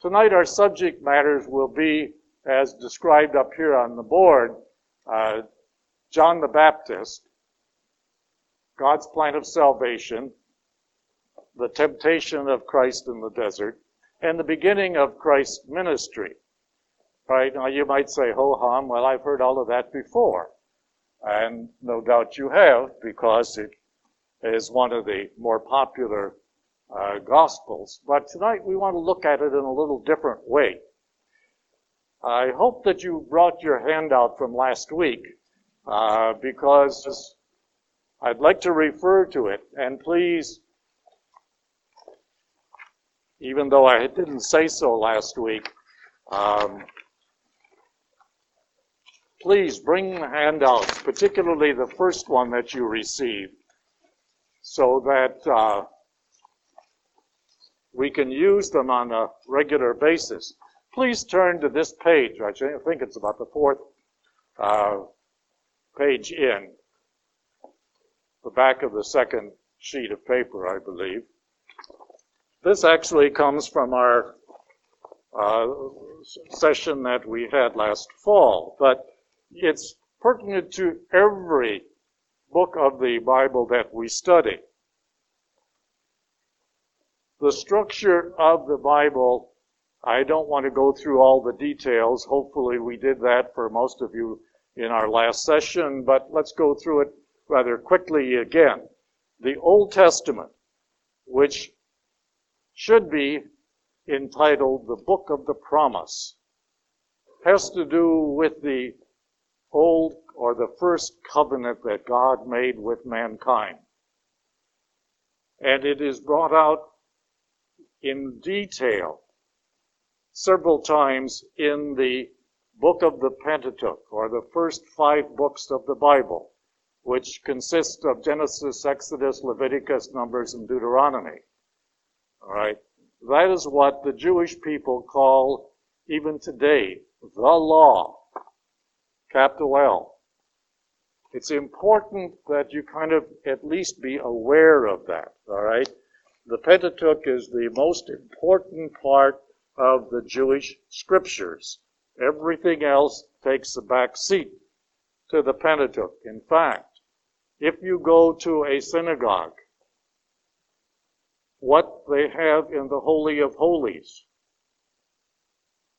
Tonight, our subject matters will be, as described up here on the board, uh, John the Baptist, God's plan of salvation, the temptation of Christ in the desert, and the beginning of Christ's ministry. Right? Now, you might say, ho hum, well, I've heard all of that before. And no doubt you have, because it is one of the more popular uh, Gospels. But tonight we want to look at it in a little different way. I hope that you brought your handout from last week, uh, because I'd like to refer to it, and please, even though I didn't say so last week, um, please bring the handouts, particularly the first one that you received, so that uh, we can use them on a regular basis. Please turn to this page. I think it's about the fourth uh, page in, the back of the second sheet of paper, I believe. This actually comes from our uh, session that we had last fall, but it's pertinent to every book of the Bible that we study. The structure of the Bible, I don't want to go through all the details. Hopefully, we did that for most of you in our last session, but let's go through it rather quickly again. The Old Testament, which should be entitled the Book of the Promise, has to do with the old or the first covenant that God made with mankind. And it is brought out in detail several times in the book of the Pentateuch, or the first five books of the Bible, which consist of Genesis, Exodus, Leviticus, Numbers, and Deuteronomy. All right. That is what the Jewish people call, even today, the law capital L. It's important that you kind of at least be aware of that, all right? The Pentateuch is the most important part of the Jewish scriptures. Everything else takes a back seat to the Pentateuch. In fact, if you go to a synagogue, what they have in the Holy of Holies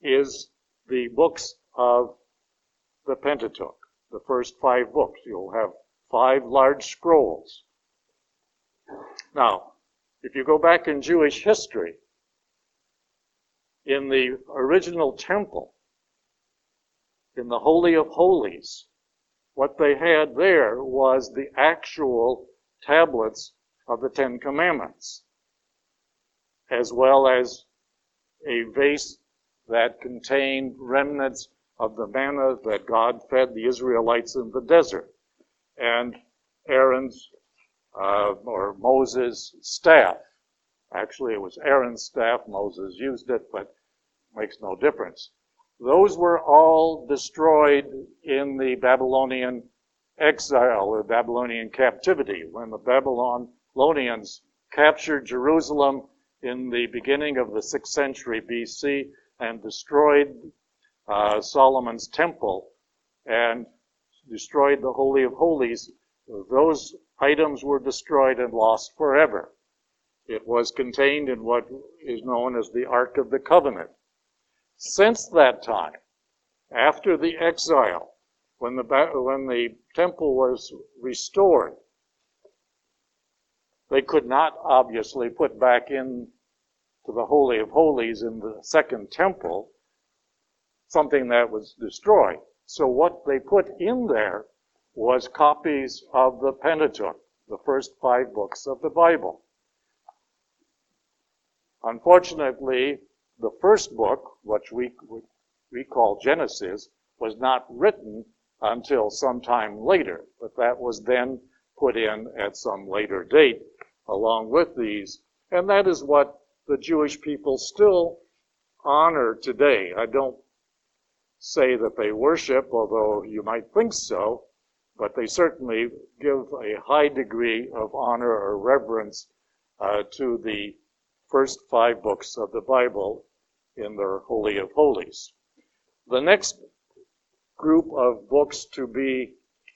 is the books of the Pentateuch, the first five books. You'll have five large scrolls. Now, if you go back in Jewish history, in the original temple, in the Holy of Holies, what they had there was the actual tablets of the Ten Commandments, as well as a vase that contained remnants of the manna that God fed the Israelites in the desert. And Aaron's, uh, or Moses' staff. Actually, it was Aaron's staff. Moses used it, but makes no difference. Those were all destroyed in the Babylonian exile or Babylonian captivity when the Babylonians captured Jerusalem in the beginning of the 6th century BC and destroyed uh, Solomon's temple and destroyed the Holy of Holies, those items were destroyed and lost forever. It was contained in what is known as the Ark of the Covenant. Since that time, after the exile, when the, when the temple was restored, they could not obviously put back in to the Holy of Holies in the second temple something that was destroyed. So what they put in there was copies of the Pentateuch, the first five books of the Bible. Unfortunately, the first book, which we, we call Genesis, was not written until some time later, but that was then put in at some later date along with these. And that is what the Jewish people still honor today. I don't say that they worship, although you might think so, but they certainly give a high degree of honor or reverence uh, to the first five books of the Bible in their Holy of Holies. The next group of books to be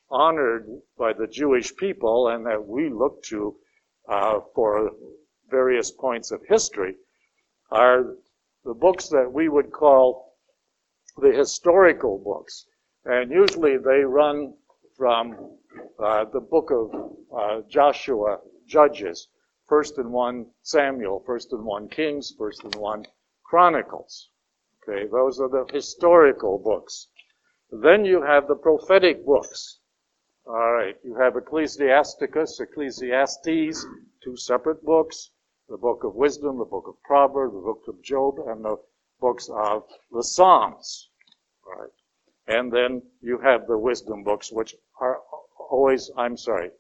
honored by the Jewish people and that we look to uh, for various points of history are the books that we would call the historical books. And usually they run from uh, the book of uh, Joshua, Judges, first and one Samuel, first and one Kings, first and one Chronicles. Okay, those are the historical books. Then you have the prophetic books. All right, you have Ecclesiasticus, Ecclesiastes, two separate books, the book of wisdom, the book of Proverbs, the book of Job, and the books of the Psalms. All right. And then you have the wisdom books, which are always, I'm sorry,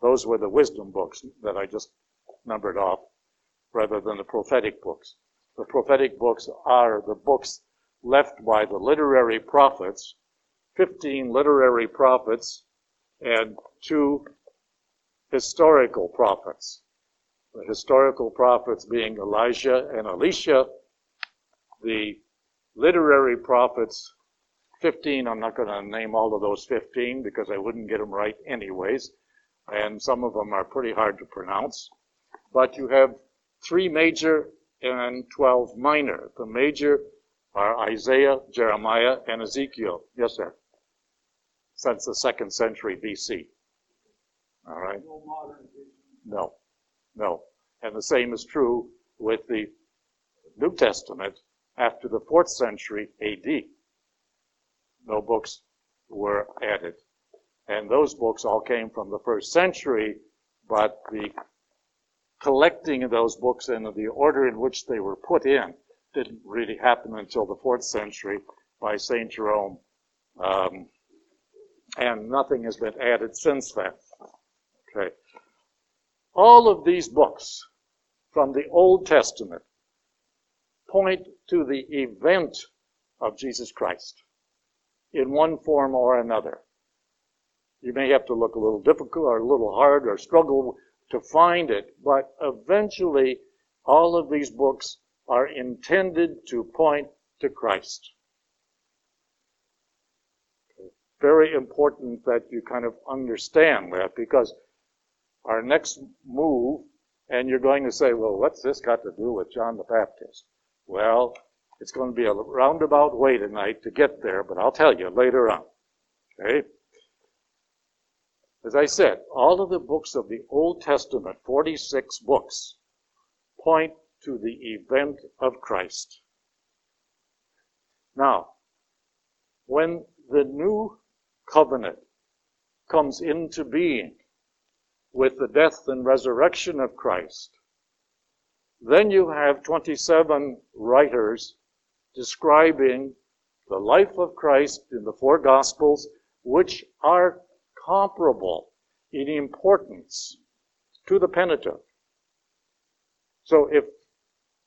those were the wisdom books that I just numbered off, rather than the prophetic books. The prophetic books are the books left by the literary prophets, 15 literary prophets, and two historical prophets. The historical prophets being Elijah and Elisha, the literary prophets 15, I'm not going to name all of those 15 because I wouldn't get them right anyways. And some of them are pretty hard to pronounce. But you have three major and 12 minor. The major are Isaiah, Jeremiah, and Ezekiel. Yes, sir. Since the second century BC. All right. No, no. And the same is true with the New Testament after the fourth century AD no books were added. And those books all came from the first century, but the collecting of those books and the order in which they were put in didn't really happen until the fourth century by St. Jerome. Um, and nothing has been added since then. Okay. All of these books from the Old Testament point to the event of Jesus Christ in one form or another. You may have to look a little difficult or a little hard or struggle to find it, but eventually all of these books are intended to point to Christ. Very important that you kind of understand that because our next move, and you're going to say, well, what's this got to do with John the Baptist? Well, it's going to be a roundabout way tonight to get there, but I'll tell you later on. Okay? As I said, all of the books of the Old Testament, 46 books, point to the event of Christ. Now, when the new covenant comes into being with the death and resurrection of Christ, then you have 27 writers describing the life of Christ in the four Gospels, which are comparable in importance to the Pentateuch. So if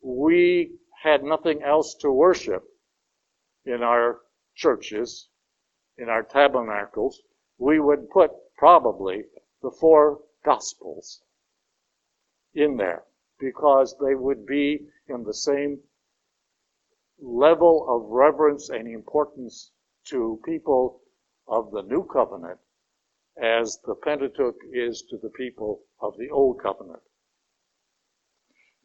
we had nothing else to worship in our churches, in our tabernacles, we would put probably the four Gospels in there because they would be in the same level of reverence and importance to people of the new covenant as the Pentateuch is to the people of the old covenant.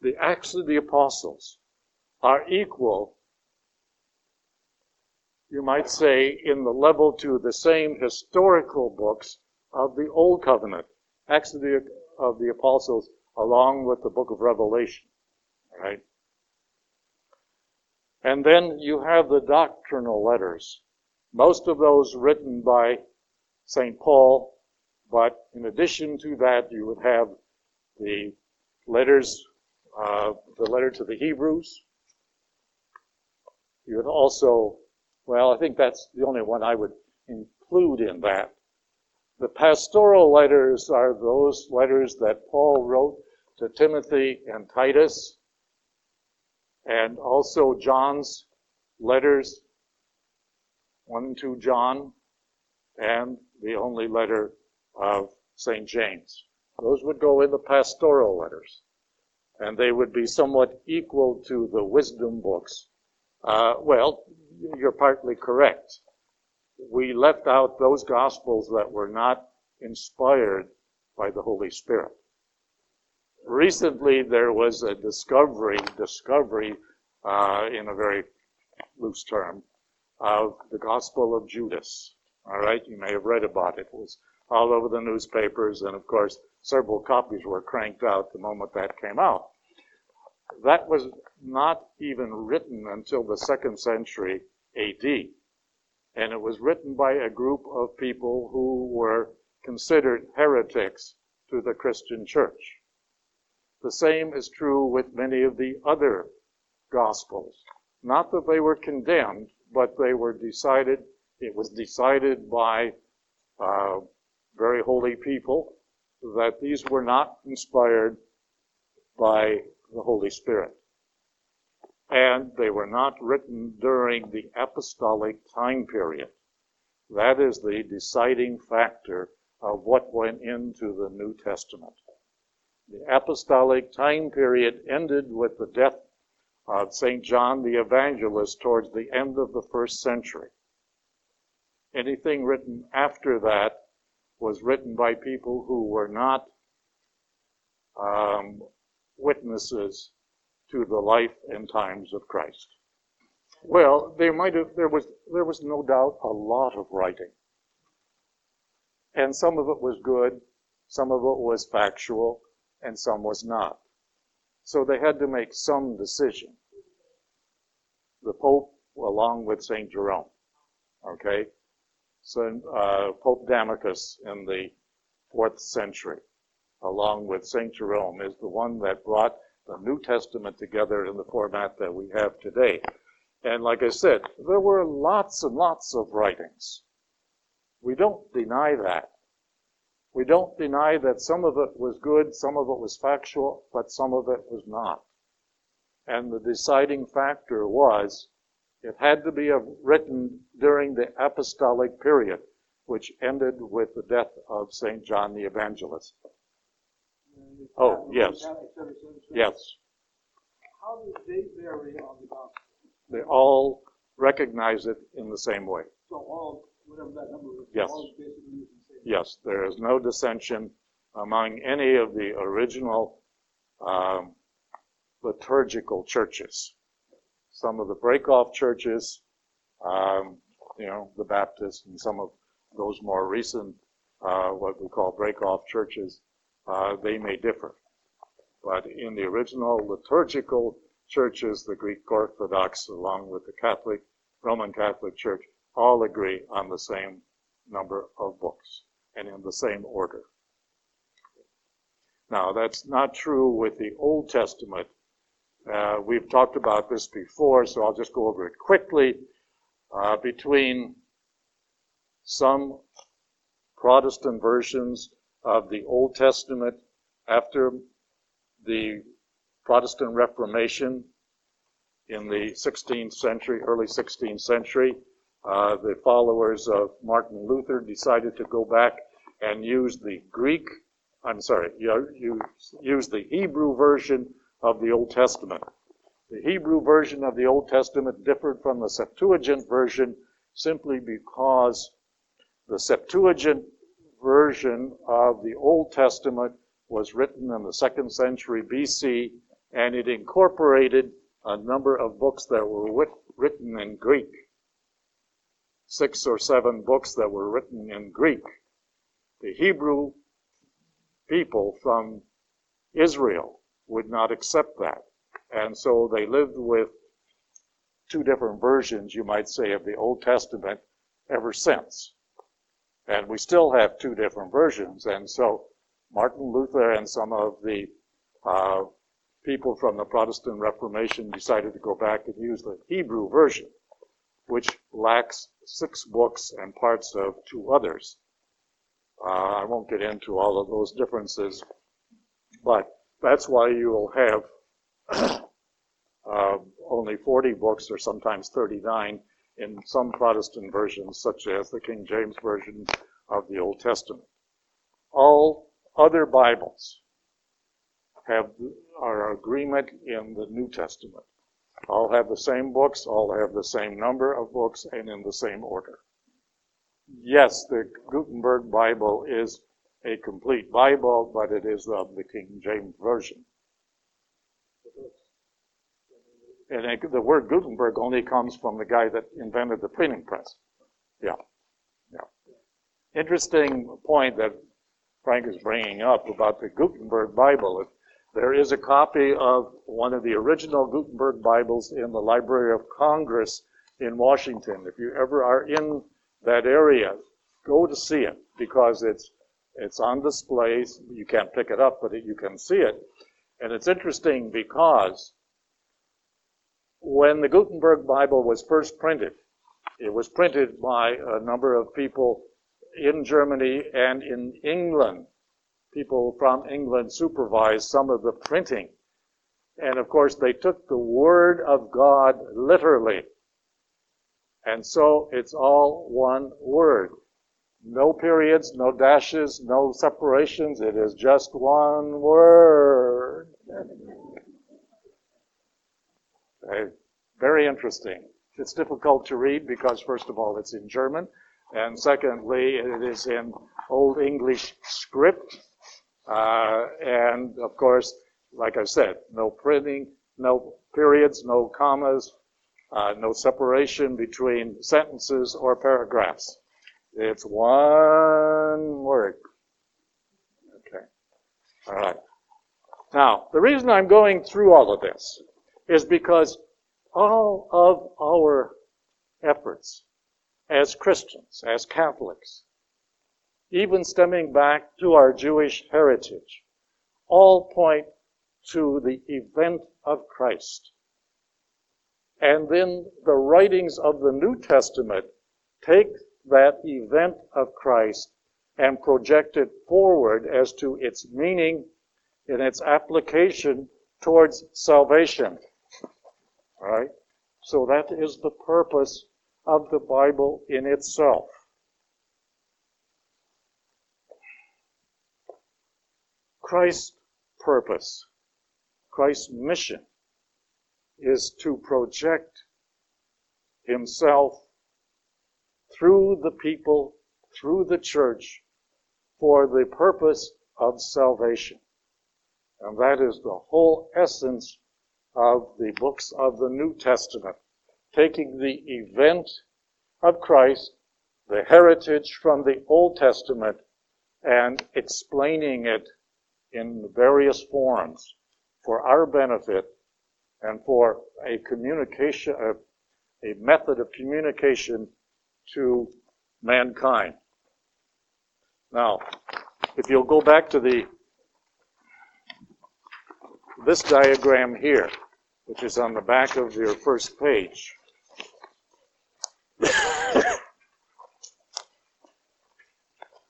The Acts of the Apostles are equal, you might say, in the level to the same historical books of the Old Covenant. Acts of the, of the Apostles along with the book of Revelation. Right? And then you have the doctrinal letters. Most of those written by St. Paul, but in addition to that, you would have the letters, uh, the letter to the Hebrews. You would also, well, I think that's the only one I would include in that. The pastoral letters are those letters that Paul wrote to Timothy and Titus and also John's letters, 1 and 2 John, and the only letter of St. James. Those would go in the pastoral letters, and they would be somewhat equal to the wisdom books Uh, well, you're partly correct. We left out those gospels that were not inspired by the Holy Spirit. Recently, there was a discovery, discovery uh, in a very loose term, of the Gospel of Judas. All right, you may have read about it. It was all over the newspapers, and of course, several copies were cranked out the moment that came out. That was not even written until the second century AD. And it was written by a group of people who were considered heretics to the Christian church. The same is true with many of the other gospels. Not that they were condemned, but they were decided, it was decided by uh, very holy people that these were not inspired by the Holy Spirit. And they were not written during the apostolic time period. That is the deciding factor of what went into the New Testament. The apostolic time period ended with the death of St. John the Evangelist towards the end of the first century. Anything written after that was written by people who were not um, witnesses to the life and times of Christ. Well, there might have there was there was no doubt a lot of writing. And some of it was good, some of it was factual, and some was not. So they had to make some decision. The Pope, along with St. Jerome, okay? So, uh, Pope Damasus in the fourth century, along with St. Jerome, is the one that brought the New Testament together in the format that we have today. And like I said, there were lots and lots of writings. We don't deny that. We don't deny that some of it was good, some of it was factual, but some of it was not. And the deciding factor was it had to be written during the apostolic period, which ended with the death of St. John the Evangelist. Oh, oh yes. Yes. How do they vary on the gospel? They all recognize it in the same way. So all, whatever that number is, Yes. Yes, there is no dissension among any of the original um, liturgical churches. Some of the break-off churches, um, you know, the Baptists and some of those more recent, uh, what we call break-off churches, uh, they may differ. But in the original liturgical churches, the Greek Orthodox, along with the Catholic, Roman Catholic Church, all agree on the same number of books and in the same order. Now, that's not true with the Old Testament. Uh, we've talked about this before, so I'll just go over it quickly. Uh, between some Protestant versions of the Old Testament after the Protestant Reformation in the 16th century, early 16th century, uh, the followers of Martin Luther decided to go back and use the Greek, I'm sorry, use, use the Hebrew version of the Old Testament. The Hebrew version of the Old Testament differed from the Septuagint version simply because the Septuagint version of the Old Testament was written in the second century BC, and it incorporated a number of books that were written in Greek. Six or seven books that were written in Greek. The Hebrew people from Israel would not accept that. And so they lived with two different versions, you might say, of the Old Testament ever since. And we still have two different versions. And so Martin Luther and some of the uh, people from the Protestant Reformation decided to go back and use the Hebrew version, which lacks six books and parts of two others. Uh, I won't get into all of those differences, but that's why you will have uh, only 40 books or sometimes 39 in some Protestant versions, such as the King James Version of the Old Testament. All other Bibles have our agreement in the New Testament. All have the same books, all have the same number of books, and in the same order. Yes, the Gutenberg Bible is a complete Bible, but it is of the King James Version. And the word Gutenberg only comes from the guy that invented the printing press. Yeah. Yeah. Interesting point that Frank is bringing up about the Gutenberg Bible. There is a copy of one of the original Gutenberg Bibles in the Library of Congress in Washington. If you ever are in that area, go to see it because it's it's on display. You can't pick it up, but you can see it. And it's interesting because when the Gutenberg Bible was first printed, it was printed by a number of people in Germany and in England. People from England supervised some of the printing. And of course, they took the Word of God literally. And so it's all one word. No periods, no dashes, no separations. It is just one word. Okay. Very interesting. It's difficult to read because, first of all, it's in German, and secondly, it is in Old English script. Uh, and of course, like I said, no printing, no periods, no commas, uh, no separation between sentences or paragraphs. It's one word. Okay. All right. Now, the reason I'm going through all of this is because all of our efforts as Christians, as Catholics, even stemming back to our Jewish heritage, all point to the event of Christ. And then the writings of the New Testament take that event of Christ and project it forward as to its meaning and its application towards salvation. Right? So that is the purpose of the Bible in itself. Christ's purpose, Christ's mission is to project himself through the people, through the church, for the purpose of salvation. And that is the whole essence of the books of the New Testament, taking the event of Christ, the heritage from the Old Testament, and explaining it in various forms for our benefit and for a communication, a, a method of communication to mankind. Now, if you'll go back to the this diagram here, which is on the back of your first page.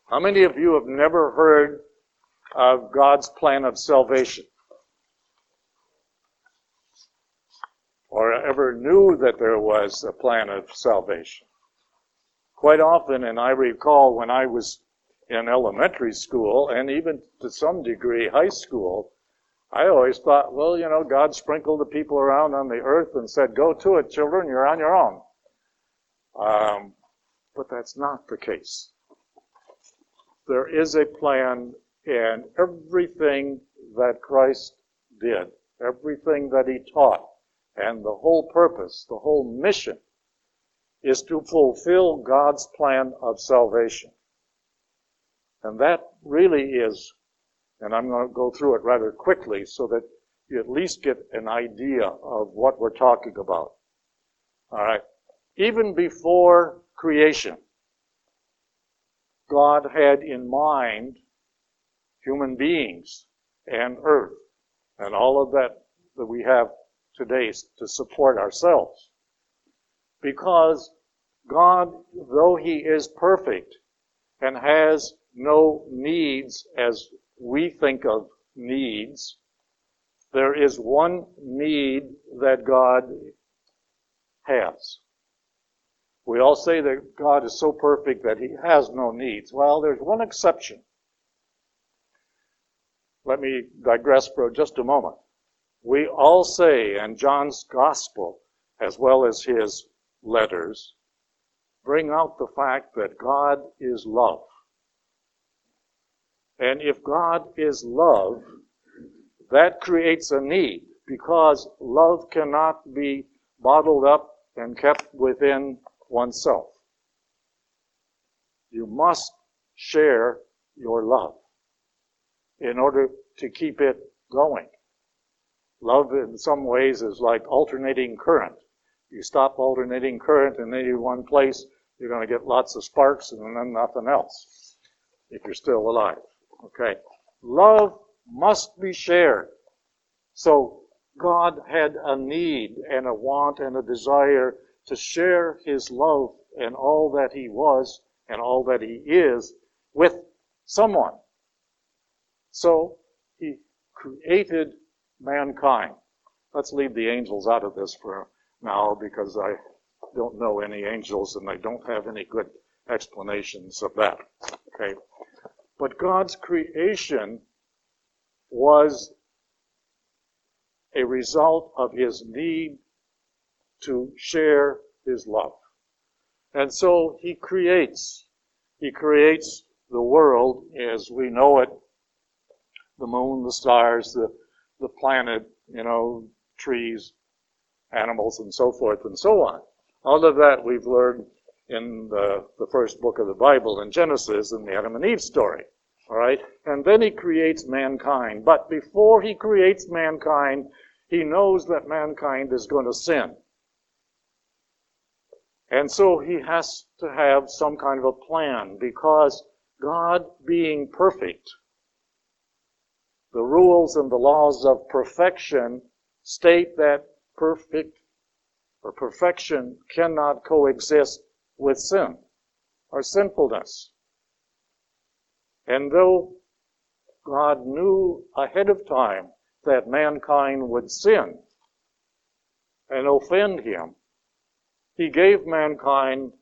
How many of you have never heard of God's plan of salvation? Or ever knew that there was a plan of salvation? Quite often, and I recall when I was in elementary school and even to some degree high school, I always thought, well, you know, God sprinkled the people around on the earth and said, go to it, children, you're on your own. Um, but that's not the case. There is a plan, and everything that Christ did, everything that he taught, and the whole purpose, the whole mission, is to fulfill God's plan of salvation. And that really is and I'm going to go through it rather quickly so that you at least get an idea of what we're talking about. All right. Even before creation, God had in mind human beings and earth and all of that that we have today to support ourselves. Because God, though He is perfect and has no needs as we think of needs, there is one need that God has. We all say that God is so perfect that he has no needs. Well, there's one exception. Let me digress for just a moment. we all say, and John's gospel, as well as his letters, bring out the fact that God is love. And if God is love, that creates a need because love cannot be bottled up and kept within oneself. You must share your love in order to keep it going. Love, in some ways, is like alternating current. You stop alternating current in any one place, you're going to get lots of sparks and then nothing else if you're still alive. Okay. Love must be shared. So God had a need and a want and a desire to share his love and all that he was and all that he is with someone. So he created mankind. Let's leave the angels out of this for now because I don't know any angels and I don't have any good explanations of that. Okay. But God's creation was a result of his need to share his love. And so he creates. He creates the world as we know it the moon, the stars, the, the planet, you know, trees, animals, and so forth and so on. All of that we've learned in the, the first book of the Bible in Genesis in the Adam and Eve story. All right? And then he creates mankind. But before he creates mankind, he knows that mankind is going to sin. And so he has to have some kind of a plan because God being perfect, the rules and the laws of perfection state that perfect or perfection cannot coexist with sin or sinfulness. And though God knew ahead of time that mankind would sin and offend him, he gave mankind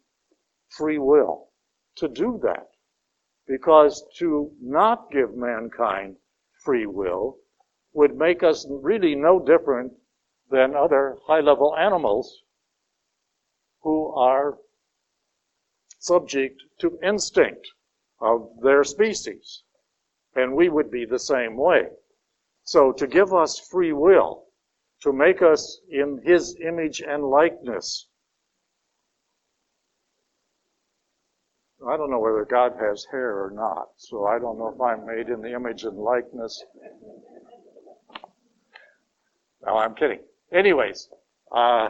free will to do that. Because to not give mankind free will would make us really no different than other high level animals who are subject to instinct of their species. And we would be the same way. So to give us free will, to make us in His image and likeness, I don't know whether God has hair or not, so I don't know if I'm made in the image and likeness. No, I'm kidding. Anyways, uh,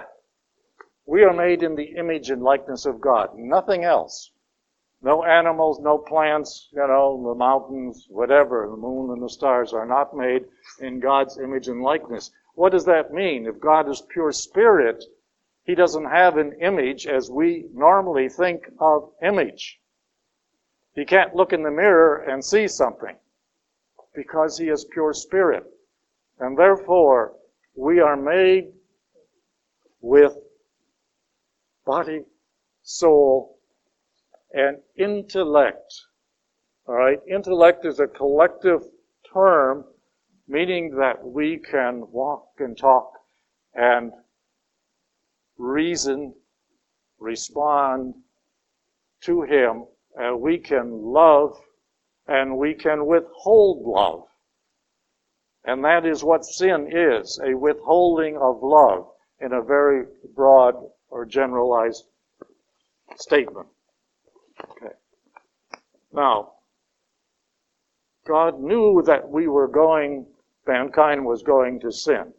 we are made in the image and likeness of God, nothing else. No animals, no plants, you know, the mountains, whatever, the moon and the stars are not made in God's image and likeness. What does that mean? If God is pure spirit, he doesn't have an image as we normally think of image. He can't look in the mirror and see something because he is pure spirit. And therefore, we are made with body, soul, and intellect. All right, intellect is a collective term meaning that we can walk and talk and reason, respond to Him, and we can love and we can withhold love. And that is what sin is, a withholding of love in a very broad or generalized statement. Okay. Now, God knew that we were going, mankind was going to sin.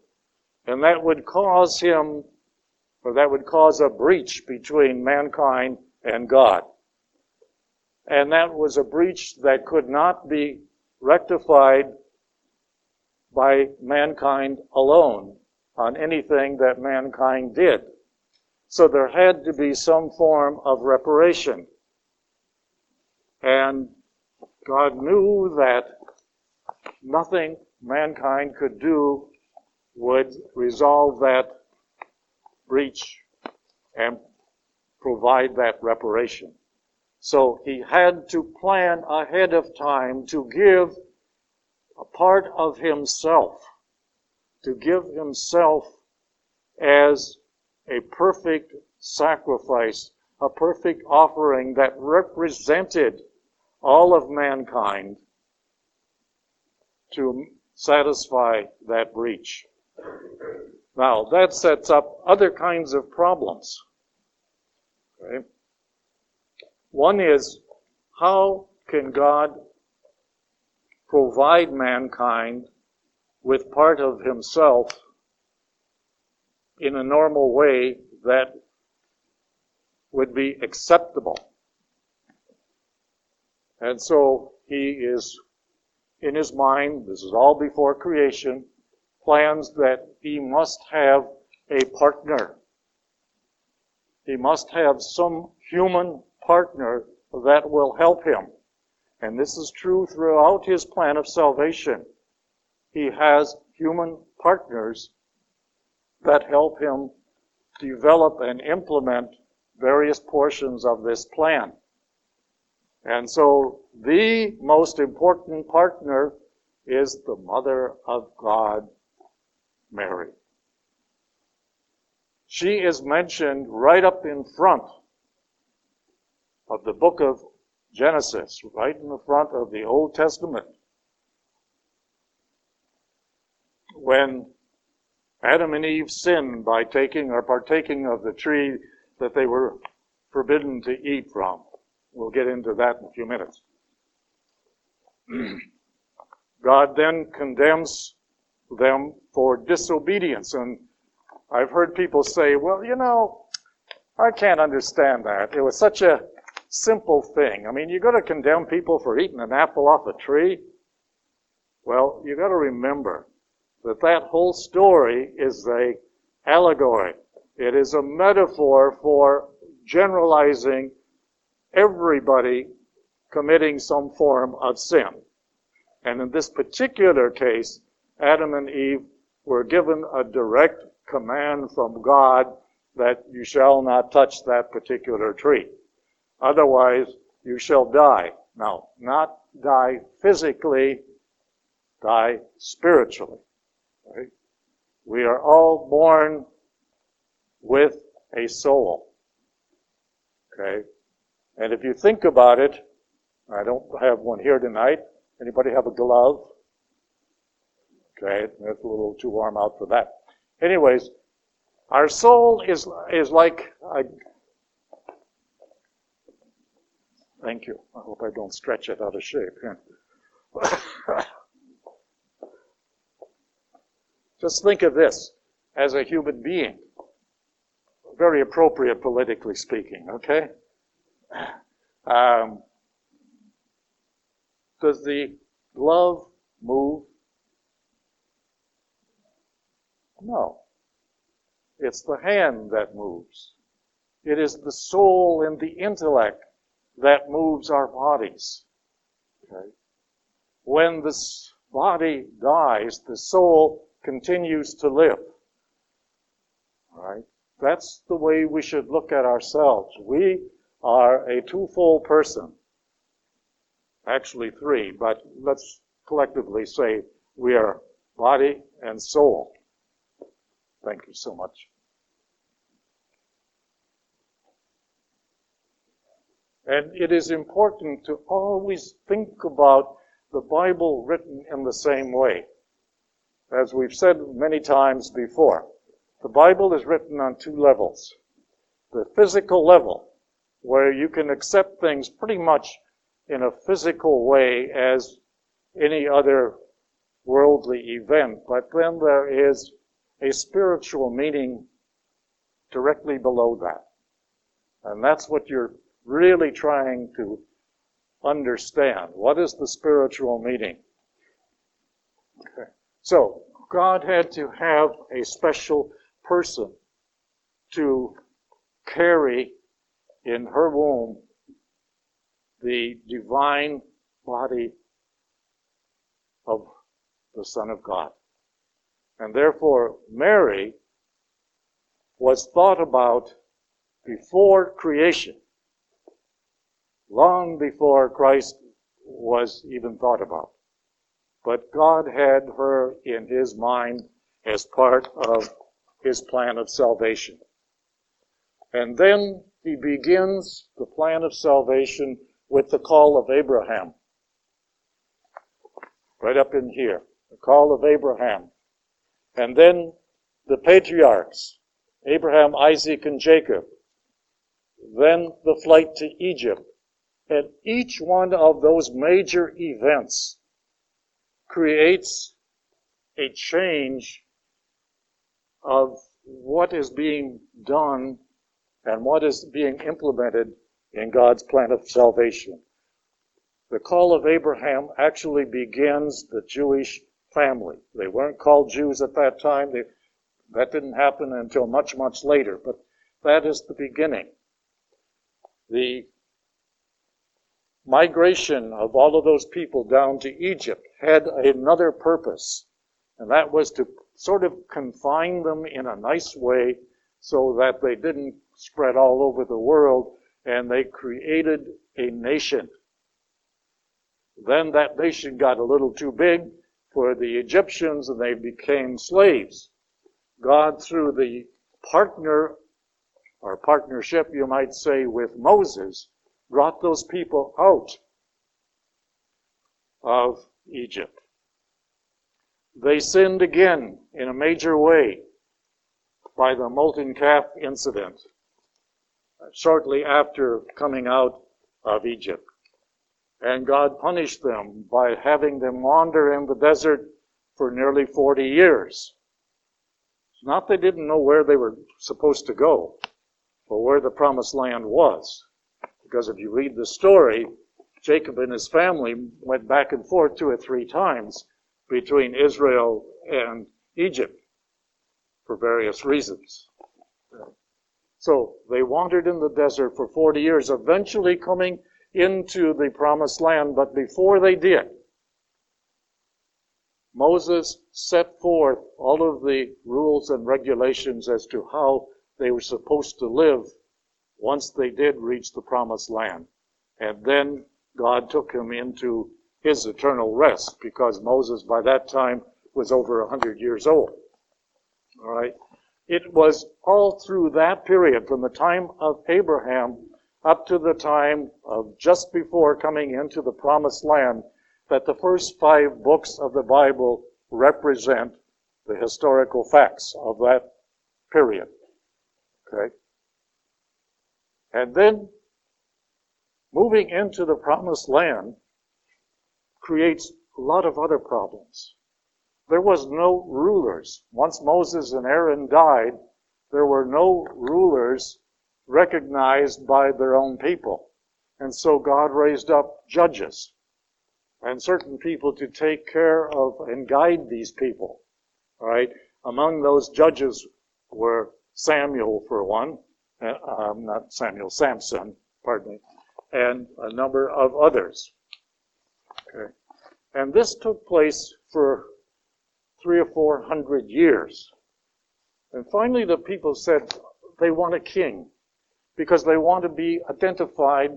And that would cause him or that would cause a breach between mankind and God. And that was a breach that could not be rectified by mankind alone on anything that mankind did. So there had to be some form of reparation. And God knew that nothing mankind could do would resolve that breach and provide that reparation. So he had to plan ahead of time to give a part of himself to give himself as a perfect sacrifice, a perfect offering that represented all of mankind to satisfy that breach. Now, that sets up other kinds of problems. Okay? One is how can God provide mankind with part of himself in a normal way that would be acceptable. And so he is, in his mind, this is all before creation, plans that he must have a partner. He must have some human partner that will help him. And this is true throughout his plan of salvation. He has human partners that help him develop and implement various portions of this plan. And so the most important partner is the Mother of God, Mary. She is mentioned right up in front of the book of Genesis, right in the front of the Old Testament. When Adam and Eve sinned by taking or partaking of the tree that they were forbidden to eat from. We'll get into that in a few minutes. God then condemns them for disobedience. And I've heard people say, well, you know, I can't understand that. It was such a simple thing. I mean, you got to condemn people for eating an apple off a tree. Well, you've got to remember that that whole story is a allegory. It is a metaphor for generalizing everybody committing some form of sin. And in this particular case, Adam and Eve were given a direct command from God that you shall not touch that particular tree. Otherwise, you shall die. Now, not die physically, die spiritually. Right? We are all born with a soul. Okay? And if you think about it, I don't have one here tonight. Anybody have a glove? Okay, that's a little too warm out for that. Anyways, our soul is is like a, Thank you. I hope I don't stretch it out of shape. Just think of this as a human being. Very appropriate politically speaking, okay? Um, does the glove move? No. It's the hand that moves. It is the soul and the intellect that moves our bodies. Okay? When this body dies, the soul continues to live. All right? That's the way we should look at ourselves. We are a twofold person. Actually three, but let's collectively say we are body and soul. Thank you so much. And it is important to always think about the Bible written in the same way. As we've said many times before, the Bible is written on two levels. The physical level, where you can accept things pretty much in a physical way as any other worldly event, but then there is a spiritual meaning directly below that. And that's what you're really trying to understand. What is the spiritual meaning? Okay. So, God had to have a special person to carry in her womb the divine body of the Son of God. And therefore, Mary was thought about before creation, long before Christ was even thought about. But God had her in his mind as part of his plan of salvation. And then he begins the plan of salvation with the call of Abraham. Right up in here. The call of Abraham. And then the patriarchs, Abraham, Isaac, and Jacob. Then the flight to Egypt. And each one of those major events creates a change of what is being done and what is being implemented in God's plan of salvation. The call of Abraham actually begins the Jewish family. They weren't called Jews at that time. They, that didn't happen until much, much later, but that is the beginning. The migration of all of those people down to Egypt had another purpose, and that was to sort of confine them in a nice way so that they didn't spread all over the world, and they created a nation. Then that nation got a little too big for the Egyptians, and they became slaves. God, through the partner, or partnership, you might say, with Moses, brought those people out of Egypt. They sinned again in a major way by the molten calf incident uh, shortly after coming out of Egypt. And God punished them by having them wander in the desert for nearly 40 years. Not they didn't know where they were supposed to go or where the promised land was. Because if you read the story, Jacob and his family went back and forth two or three times between Israel and Egypt for various reasons. So they wandered in the desert for 40 years, eventually coming into the promised land. But before they did, Moses set forth all of the rules and regulations as to how they were supposed to live once they did reach the promised land. And then God took him into his eternal rest because Moses by that time was over 100 years old. All right. It was all through that period, from the time of Abraham up to the time of just before coming into the promised land, that the first five books of the Bible represent the historical facts of that period. Okay? And then moving into the promised land creates a lot of other problems. There was no rulers. Once Moses and Aaron died, there were no rulers recognized by their own people. And so God raised up judges and certain people to take care of and guide these people. All right. Among those judges were Samuel, for one, um, not Samuel, Samson, pardon me, and a number of others. Okay. And this took place for three or four hundred years. And finally, the people said they want a king because they want to be identified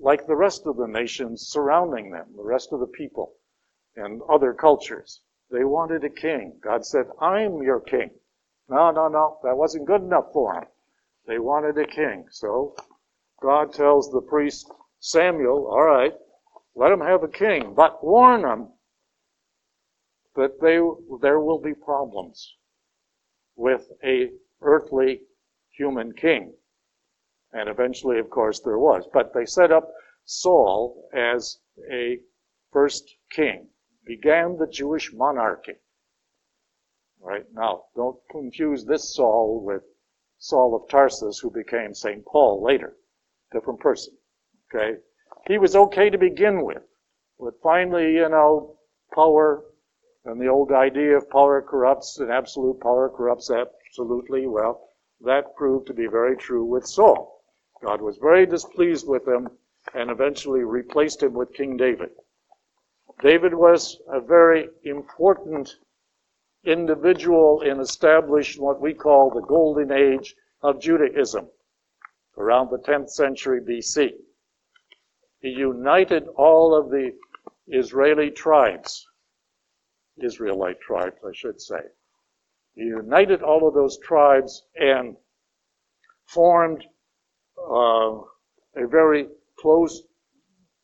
like the rest of the nations surrounding them, the rest of the people and other cultures. They wanted a king. God said, I'm your king. No, no, no, that wasn't good enough for them. They wanted a king. So God tells the priest Samuel, all right, let them have a king, but warn them that they, there will be problems with a earthly human king. And eventually, of course, there was. But they set up Saul as a first king, began the Jewish monarchy. Right now, don't confuse this Saul with Saul of Tarsus, who became St. Paul later. Different person. Okay? He was okay to begin with. But finally, you know, power and the old idea of power corrupts and absolute power corrupts absolutely, well, that proved to be very true with Saul. God was very displeased with him and eventually replaced him with King David. David was a very important individual in establishing what we call the golden age of Judaism around the 10th century BC. He united all of the Israeli tribes Israelite tribes, I should say. He united all of those tribes and formed uh, a very close,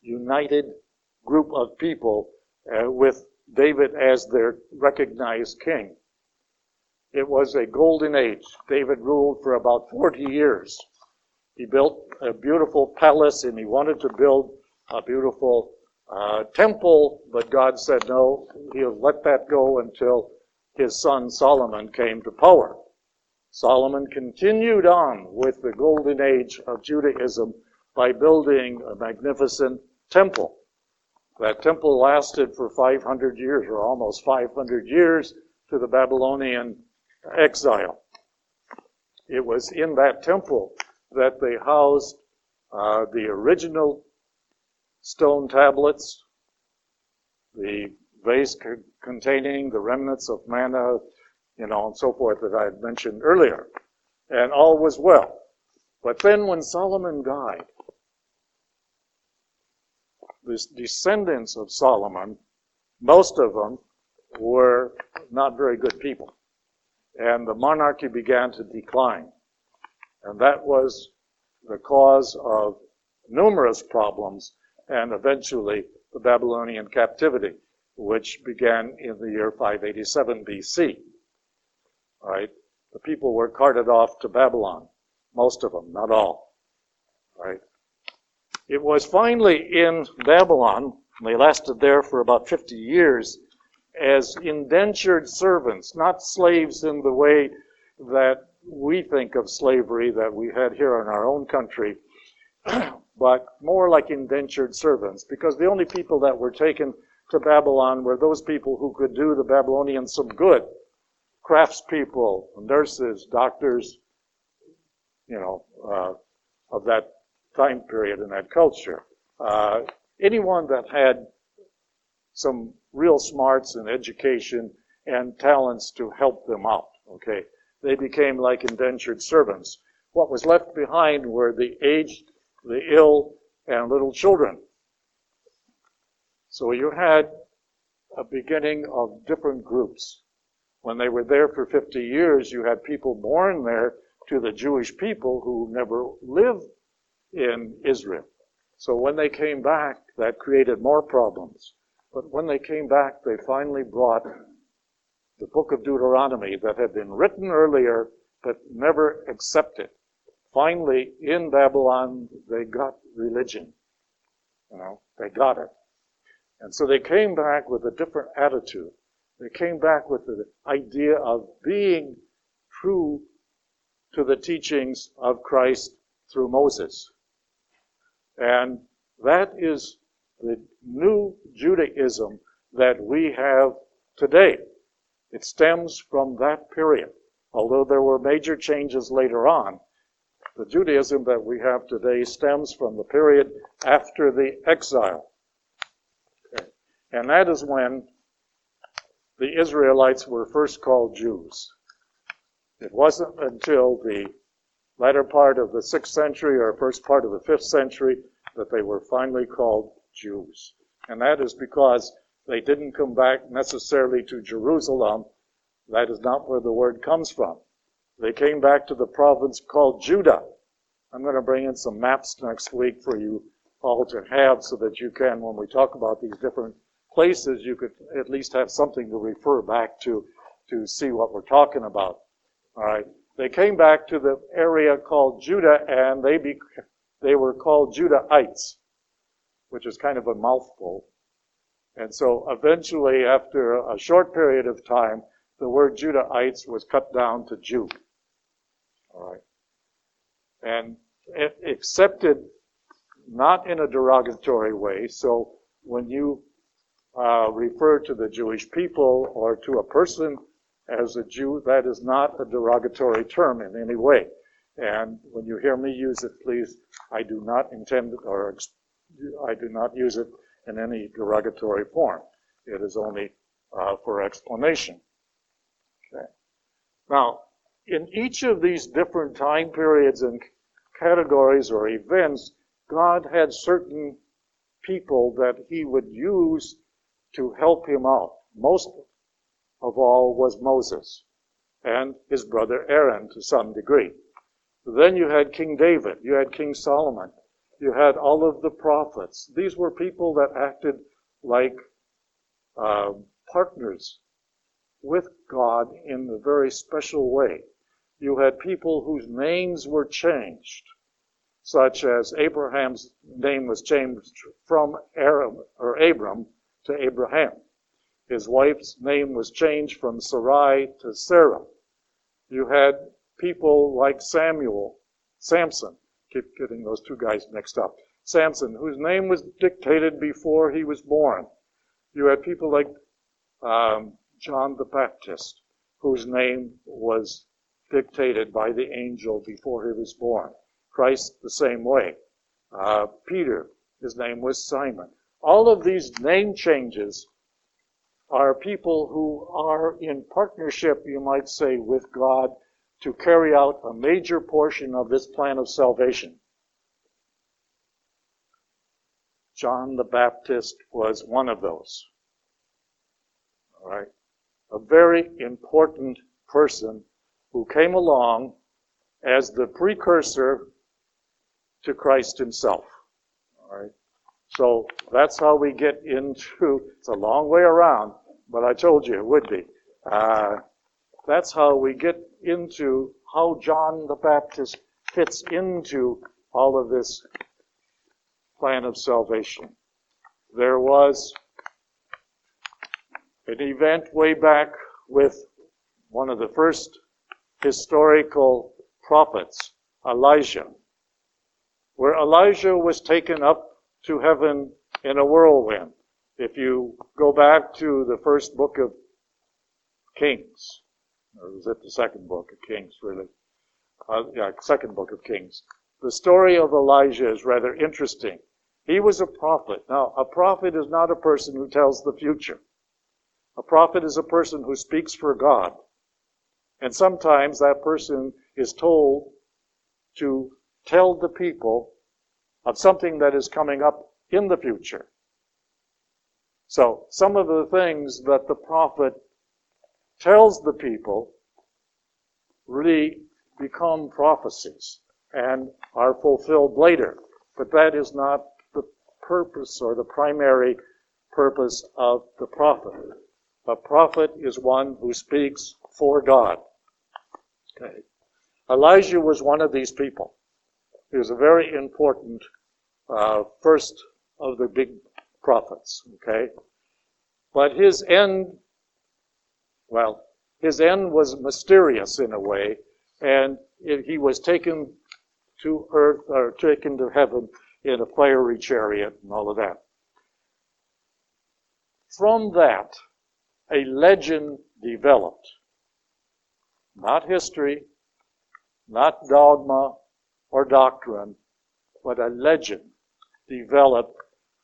united group of people uh, with David as their recognized king. It was a golden age. David ruled for about 40 years. He built a beautiful palace and he wanted to build a beautiful uh, temple, but God said no, he'll let that go until his son Solomon came to power. Solomon continued on with the golden age of Judaism by building a magnificent temple. That temple lasted for 500 years, or almost 500 years, to the Babylonian exile. It was in that temple that they housed uh, the original stone tablets, the vase c- containing the remnants of manna, you know, and so forth that I had mentioned earlier. And all was well. But then when Solomon died, the descendants of Solomon, most of them were not very good people. And the monarchy began to decline. And that was the cause of numerous problems and eventually the Babylonian captivity, which began in the year 587 BC. Right? The people were carted off to Babylon. Most of them, not all. Right? It was finally in Babylon, they lasted there for about 50 years, as indentured servants, not slaves in the way that we think of slavery that we had here in our own country, but more like indentured servants, because the only people that were taken to Babylon were those people who could do the Babylonians some good. Craftspeople, nurses, doctors, you know, uh, of that time period in that culture. Uh, anyone that had some real smarts and education and talents to help them out, okay? They became like indentured servants. What was left behind were the aged, the ill, and little children. So you had a beginning of different groups. When they were there for 50 years, you had people born there to the Jewish people who never lived in Israel. So when they came back, that created more problems. But when they came back, they finally brought the book of Deuteronomy that had been written earlier but never accepted. Finally, in Babylon, they got religion. You know, they got it. And so they came back with a different attitude. They came back with the idea of being true to the teachings of Christ through Moses. And that is the new Judaism that we have today. It stems from that period. Although there were major changes later on, the Judaism that we have today stems from the period after the exile. Okay. And that is when the Israelites were first called Jews. It wasn't until the latter part of the sixth century or first part of the fifth century that they were finally called Jews. And that is because they didn't come back necessarily to Jerusalem. That is not where the word comes from. They came back to the province called Judah. I'm going to bring in some maps next week for you all to have so that you can, when we talk about these different places, you could at least have something to refer back to to see what we're talking about. All right. They came back to the area called Judah and they be, they were called Judahites, which is kind of a mouthful. And so eventually, after a short period of time, the word Judahites was cut down to Jew. All right. And accepted not in a derogatory way. So when you uh, refer to the Jewish people or to a person as a Jew, that is not a derogatory term in any way. And when you hear me use it, please, I do not intend or I do not use it in any derogatory form. It is only uh, for explanation. Okay. Now, in each of these different time periods and categories or events, God had certain people that he would use to help him out. Most of all was Moses. and his brother Aaron to some degree. Then you had King David, you had King Solomon, you had all of the prophets. These were people that acted like uh, partners with God in a very special way. You had people whose names were changed, such as Abraham's name was changed from Aram, or Abram to Abraham. His wife's name was changed from Sarai to Sarah. You had people like Samuel, Samson, keep getting those two guys mixed up. Samson, whose name was dictated before he was born. You had people like um, John the Baptist, whose name was dictated by the angel before he was born. Christ, the same way. Uh, Peter, his name was Simon. All of these name changes are people who are in partnership, you might say, with God to carry out a major portion of this plan of salvation. John the Baptist was one of those. All right. A very important person who came along as the precursor to Christ himself. All right. So that's how we get into, it's a long way around, but I told you it would be. Uh, that's how we get into how John the Baptist fits into all of this plan of salvation. There was an event way back with one of the first historical prophets, Elijah, where Elijah was taken up to heaven in a whirlwind. If you go back to the first book of Kings, or was it the second book of Kings, really? Uh, yeah, second book of Kings. The story of Elijah is rather interesting. He was a prophet. Now, a prophet is not a person who tells the future. A prophet is a person who speaks for God. And sometimes that person is told to tell the people of something that is coming up in the future. So, some of the things that the prophet tells the people really become prophecies and are fulfilled later. But that is not the purpose or the primary purpose of the prophet. A prophet is one who speaks for God. Okay. Elijah was one of these people. He was a very important uh, first of the big prophets. Okay. But his end well, his end was mysterious in a way, and he was taken to earth or taken to heaven in a fiery chariot and all of that. From that, a legend developed. Not history, not dogma or doctrine, but a legend developed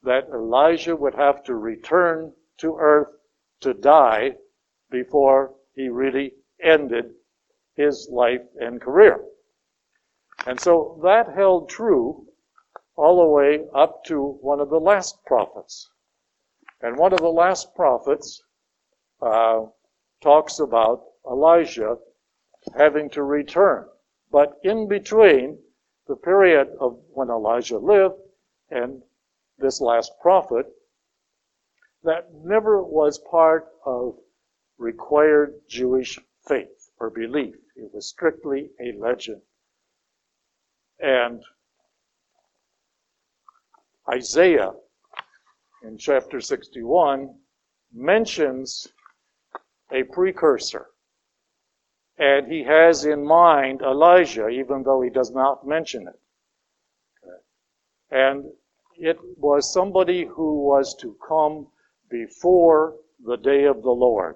that Elijah would have to return to earth to die before he really ended his life and career. And so that held true all the way up to one of the last prophets. And one of the last prophets uh, talks about Elijah having to return. But in between the period of when Elijah lived and this last prophet, that never was part of required Jewish faith or belief. It was strictly a legend. And Isaiah in chapter 61 mentions a precursor. And he has in mind Elijah, even though he does not mention it. And it was somebody who was to come before the day of the Lord.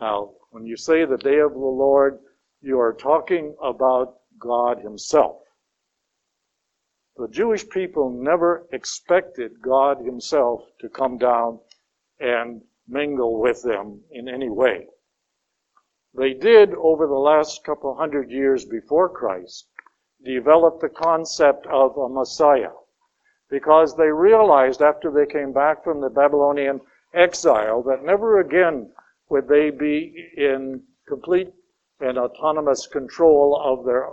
Now, when you say the day of the Lord, you are talking about God Himself. The Jewish people never expected God Himself to come down and mingle with them in any way. They did, over the last couple hundred years before Christ, develop the concept of a Messiah because they realized after they came back from the Babylonian exile that never again would they be in complete and autonomous control of their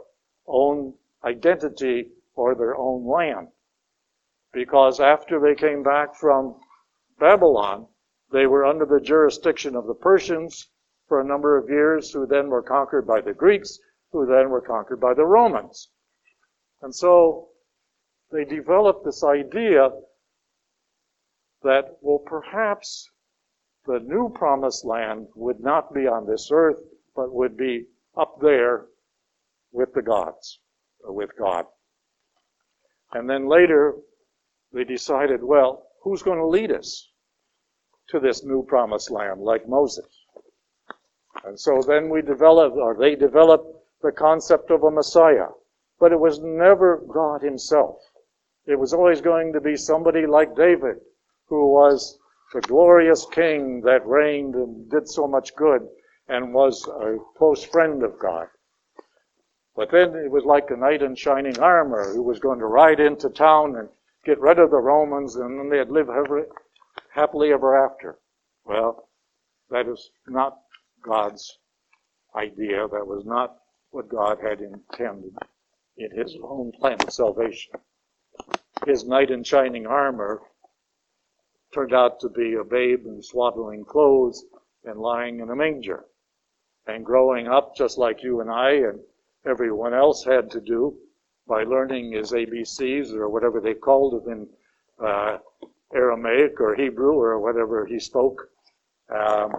own identity or their own land. Because after they came back from Babylon, they were under the jurisdiction of the Persians for a number of years, who then were conquered by the Greeks, who then were conquered by the Romans. And so they developed this idea that, well, perhaps the new promised land would not be on this earth, but would be up there with the gods, or with God. And then later, they decided, well, who's going to lead us to this new promised land, like Moses? And so then we developed, or they developed, the concept of a Messiah. But it was never God Himself. It was always going to be somebody like David, who was the glorious king that reigned and did so much good and was a close friend of God. But then it was like a knight in shining armor who was going to ride into town and get rid of the Romans and then they'd live happily ever after. Well, that is not God's idea. That was not what God had intended in his own plan of salvation. His knight in shining armor turned out to be a babe in swaddling clothes and lying in a manger. And growing up just like you and I and everyone else had to do by learning his ABCs or whatever they called it in uh, Aramaic or Hebrew or whatever he spoke. Um,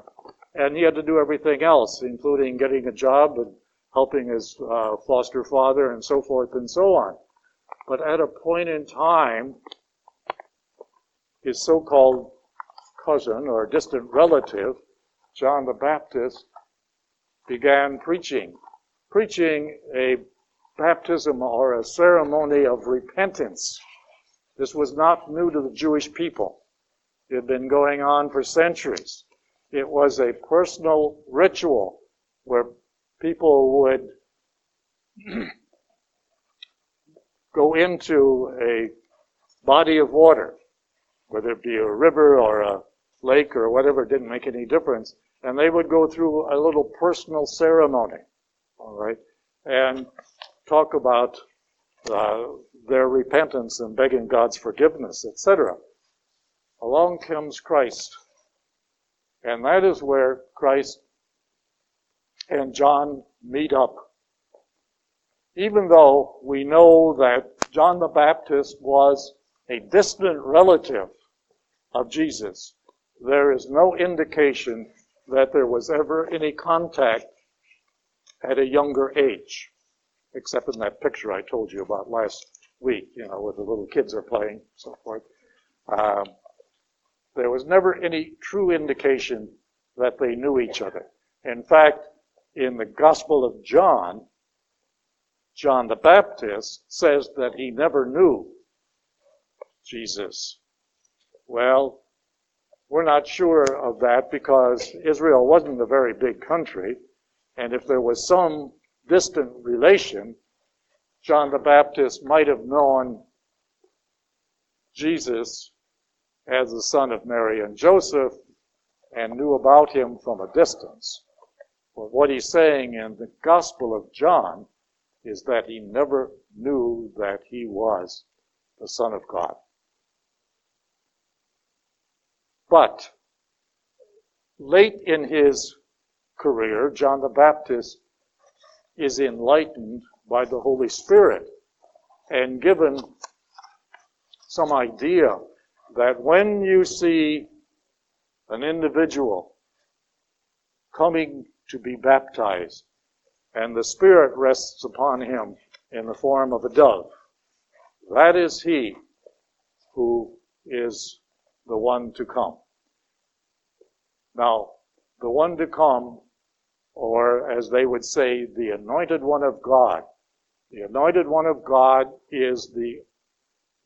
and he had to do everything else, including getting a job and helping his uh, foster father and so forth and so on. But at a point in time, his so-called cousin or distant relative, John the Baptist, began preaching, preaching a baptism or a ceremony of repentance. This was not new to the Jewish people. It had been going on for centuries. It was a personal ritual where people would go into a body of water, whether it be a river or a lake or whatever, it didn't make any difference. And they would go through a little personal ceremony, all right, and talk about uh, their repentance and begging God's forgiveness, etc. Along comes Christ. And that is where Christ and John meet up. Even though we know that John the Baptist was a distant relative of Jesus, there is no indication that there was ever any contact at a younger age, except in that picture I told you about last week, you know, where the little kids are playing, so forth. Um, there was never any true indication that they knew each other. In fact, in the Gospel of John, John the Baptist says that he never knew Jesus. Well, we're not sure of that because Israel wasn't a very big country, and if there was some distant relation, John the Baptist might have known Jesus as the son of Mary and Joseph and knew about him from a distance. But what he's saying in the Gospel of John is that he never knew that he was the Son of God. But late in his career, John the Baptist is enlightened by the Holy Spirit and given some idea that when you see an individual coming to be baptized, and the Spirit rests upon him in the form of a dove. That is he who is the one to come. Now, the one to come, or as they would say, the anointed one of God. The anointed one of God is the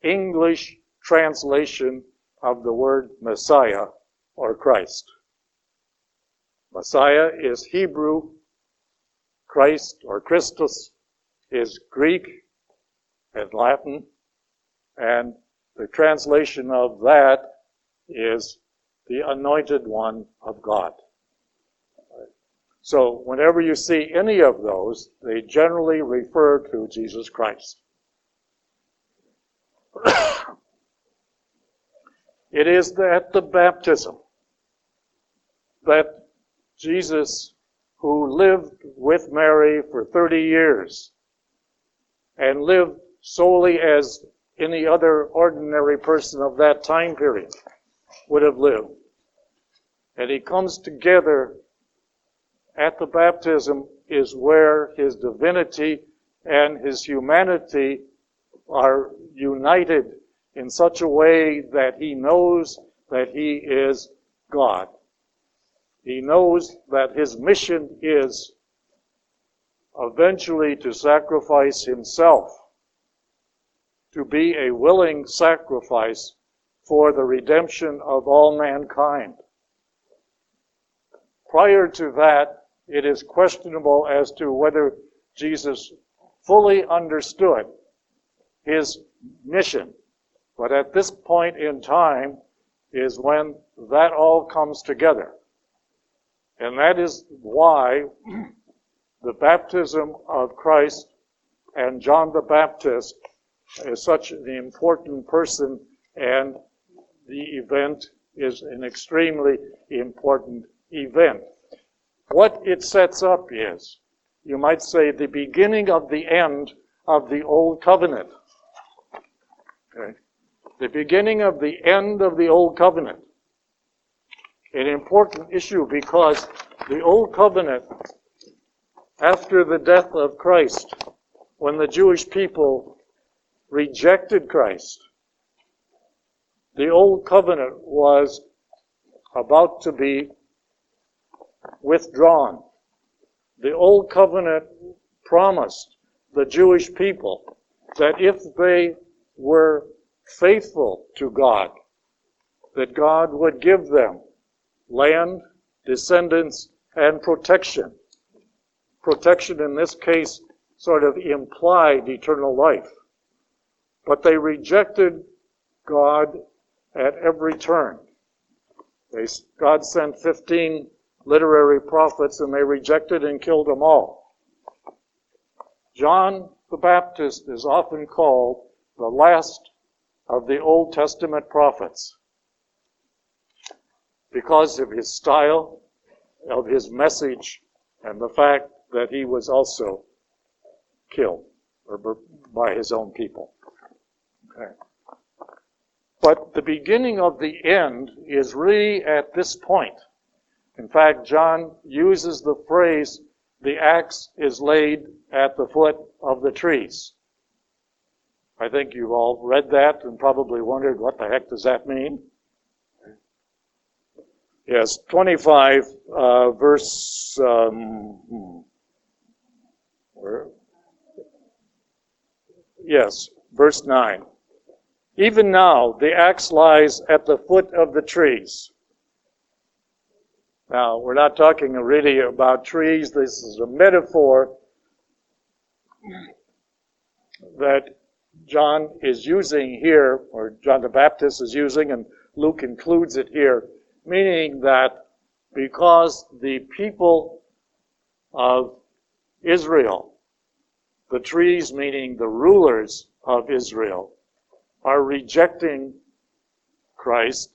English translation of the word Messiah or Christ. Messiah is Hebrew, Christ or Christus is Greek and Latin, and the translation of that is the anointed one of God. So whenever you see any of those, they generally refer to Jesus Christ. it is at the baptism that Jesus, who lived with Mary for 30 years and lived solely as any other ordinary person of that time period would have lived, and he comes together at the baptism is where his divinity and his humanity are united in such a way that he knows that he is God. He knows that his mission is eventually to sacrifice himself, to be a willing sacrifice for the redemption of all mankind. Prior to that, it is questionable as to whether Jesus fully understood his mission. But at this point in time is when that all comes together. And that is why the baptism of Christ and John the Baptist is such an important person and the event is an extremely important event. What it sets up is, you might say, the beginning of the end of the Old Covenant. Okay? The beginning of the end of the Old Covenant. An important issue because the Old Covenant, after the death of Christ, when the Jewish people rejected Christ, the Old Covenant was about to be withdrawn. The Old Covenant promised the Jewish people that if they were faithful to God, that God would give them land, descendants, and protection. Protection in this case sort of implied eternal life. But they rejected God at every turn. They, God sent 15 literary prophets and they rejected and killed them all. John the Baptist is often called the last of the Old Testament prophets because of his style, of his message, and the fact that he was also killed by his own people. Okay. But the beginning of the end is really at this point. In fact, John uses the phrase, the axe is laid at the foot of the trees. I think you've all read that and probably wondered what the heck does that mean? Yes, 25, uh, verse, um, hmm. where? Yes, verse 9. Even now, the axe lies at the foot of the trees. Now, we're not talking really about trees. This is a metaphor that John is using here, or John the Baptist is using, and Luke includes it here, meaning that because the people of Israel, the trees meaning the rulers of Israel, are rejecting Christ,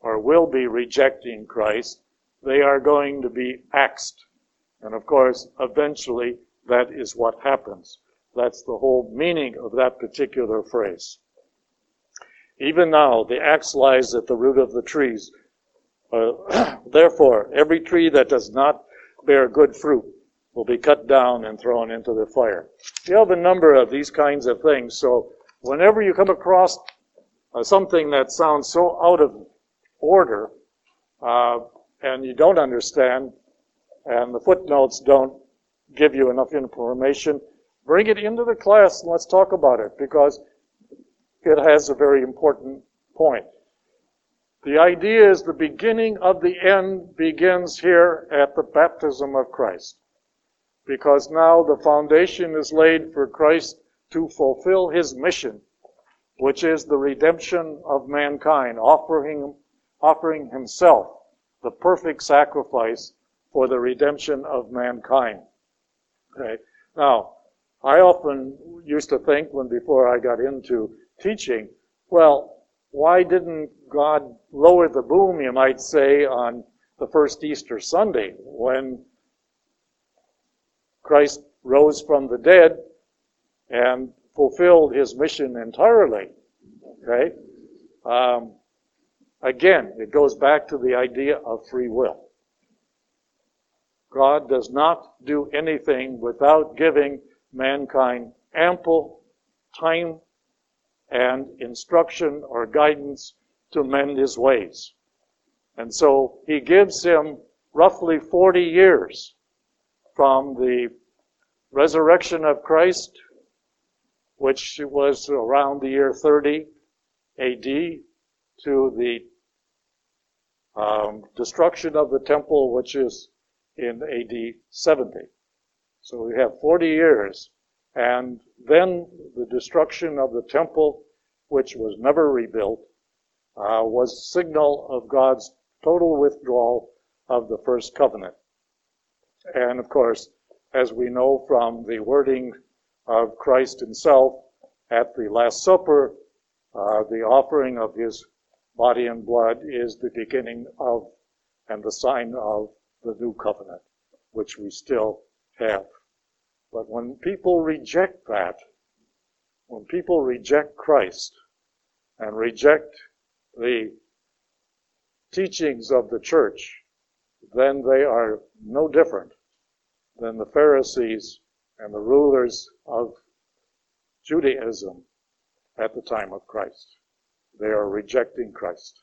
or will be rejecting Christ, they are going to be axed. And of course, eventually, that is what happens. That's the whole meaning of that particular phrase. Even now, the axe lies at the root of the trees. Uh, therefore, every tree that does not bear good fruit will be cut down and thrown into the fire. You have a number of these kinds of things. So, whenever you come across uh, something that sounds so out of order, uh, and you don't understand, and the footnotes don't give you enough information, bring it into the class and let's talk about it because it has a very important point. The idea is the beginning of the end begins here at the baptism of Christ. Because now the foundation is laid for Christ to fulfill his mission, which is the redemption of mankind, offering offering himself, the perfect sacrifice for the redemption of mankind. Okay. Now, I often used to think when before I got into teaching, well, why didn't God lower the boom, you might say, on the first Easter Sunday when Christ rose from the dead and fulfilled his mission entirely? Okay? Um, again, it goes back to the idea of free will. God does not do anything without giving mankind ample time and instruction or guidance to mend his ways. And so he gives him roughly 40 years from the resurrection of Christ, which was around the year 30 AD, to the um, destruction of the temple, which is in AD 70. So we have 40 years. And then the destruction of the temple, which was never rebuilt, uh, was signal of God's total withdrawal of the first covenant. And of course, as we know from the wording of Christ himself at the Last Supper, uh, the offering of his body and blood is the beginning of and the sign of the new covenant, which we still have. But when people reject that, when people reject Christ and reject the teachings of the church, then they are no different than the Pharisees and the rulers of Judaism at the time of Christ. They are rejecting Christ.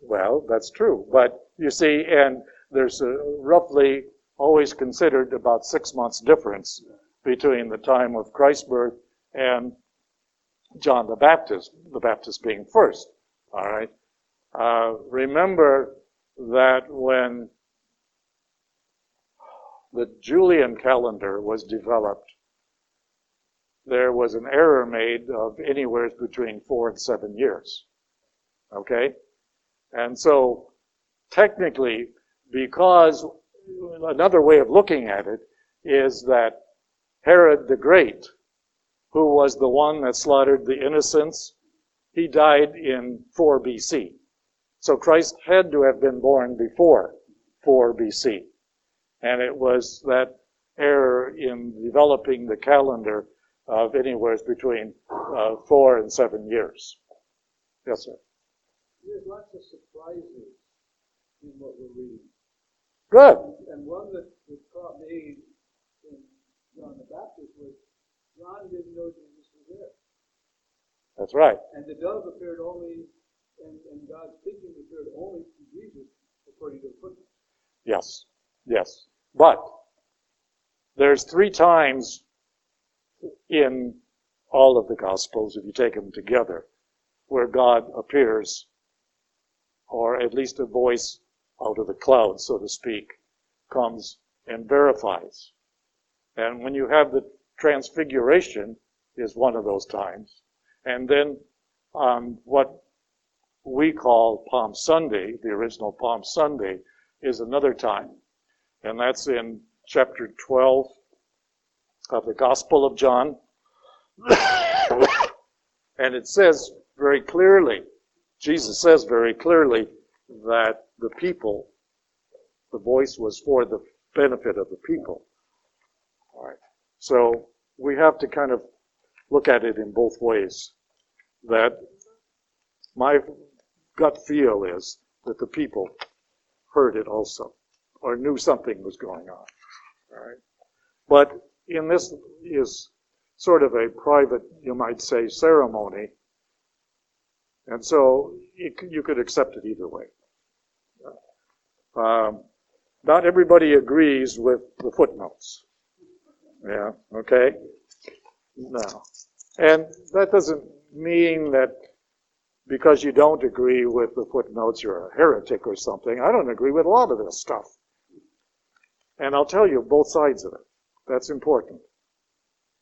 Well, that's true. But you see, and there's roughly always considered about six months difference between the time of Christ's birth and John the Baptist, the Baptist being first. All right. Uh, remember that when the Julian calendar was developed, there was an error made of anywhere between four and seven years. Okay? And so, technically, because another way of looking at it is that Herod the Great, who was the one that slaughtered the innocents, he died in 4 BC. So Christ had to have been born before 4 BC. And it was that error in developing the calendar of anywhere between uh, four and seven years. Yes, sir. There's lots of surprises in what we're reading. Good. And one that, that caught me in John the Baptist was John didn't know Jesus was there. That's right. And the dove appeared only, and, and God speaking appeared only to Jesus, according to the footnotes. Yes. Yes. But there's three times in all of the Gospels, if you take them together, where God appears, or at least a voice out of the cloud, so to speak, comes and verifies. And when you have the transfiguration is one of those times. And then what we call Palm Sunday, the original Palm Sunday, is another time. And that's in chapter 12 of the Gospel of John. and it says very clearly, Jesus says very clearly that the people, the voice was for the benefit of the people. All right. So we have to kind of look at it in both ways. That my gut feel is that the people heard it also, or knew something was going on. Right. But in this is sort of a private, you might say, ceremony. And so it, you could accept it either way. Um, not everybody agrees with the footnotes. Yeah, okay? No. And that doesn't mean that because you don't agree with the footnotes, you're a heretic or something. I don't agree with a lot of this stuff. And I'll tell you both sides of it. That's important.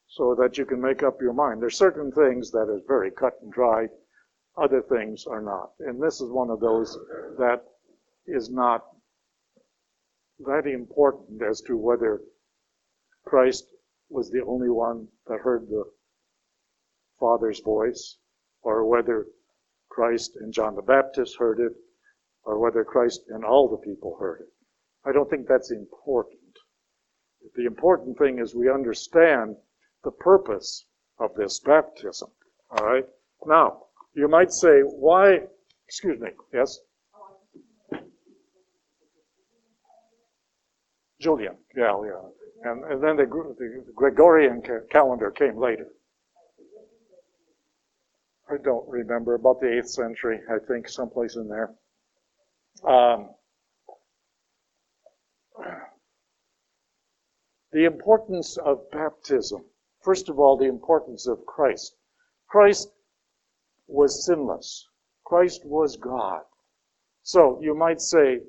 So that you can make up your mind. There's certain things that are very cut and dry. Other things are not. And this is one of those that is not that important as to whether Christ was the only one that heard the Father's voice, or whether Christ and John the Baptist heard it, or whether Christ and all the people heard it. I don't think that's important. The important thing is we understand the purpose of this baptism. All right? Now, you might say, why, excuse me, yes? Julian, yeah, yeah. And, and then the, the Gregorian calendar came later. I don't remember, about the 8th century, I think, someplace in there. Um, the importance of baptism. First of all, the importance of Christ. Christ was sinless. Christ was God. So you might say,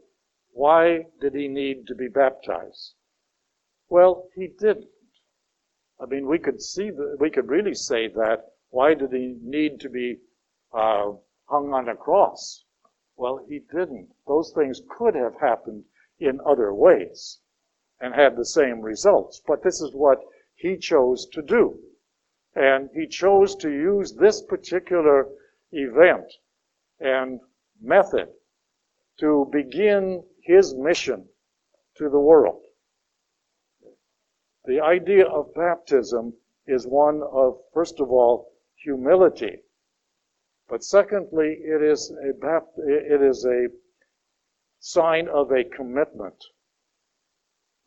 why did he need to be baptized? Well, he didn't. I mean, we could see that, we could really say that. Why did he need to be uh, hung on a cross? Well, he didn't. Those things could have happened in other ways and had the same results. But this is what he chose to do. And he chose to use this particular event and method to begin his mission to the world. The idea of baptism is one of, first of all, humility. But secondly, it is a, it is a sign of a commitment.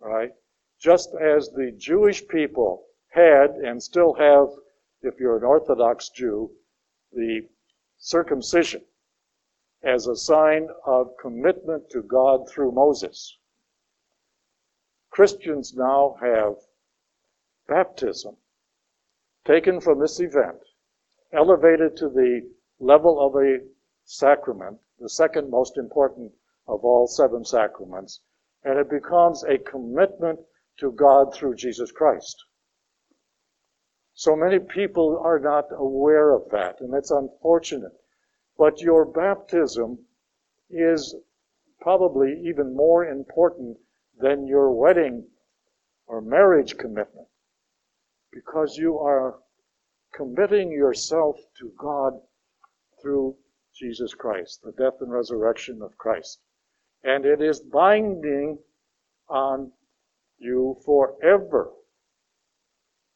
Right? Just as the Jewish people had and still have, if you're an Orthodox Jew, the circumcision as a sign of commitment to God through Moses. Christians now have baptism taken from this event, elevated to the level of a sacrament, the second most important of all seven sacraments, and it becomes a commitment to God through Jesus Christ. So many people are not aware of that, and it's unfortunate. But your baptism is probably even more important than your wedding or marriage commitment because you are committing yourself to God through Jesus Christ, the death and resurrection of Christ. And it is binding on you forever.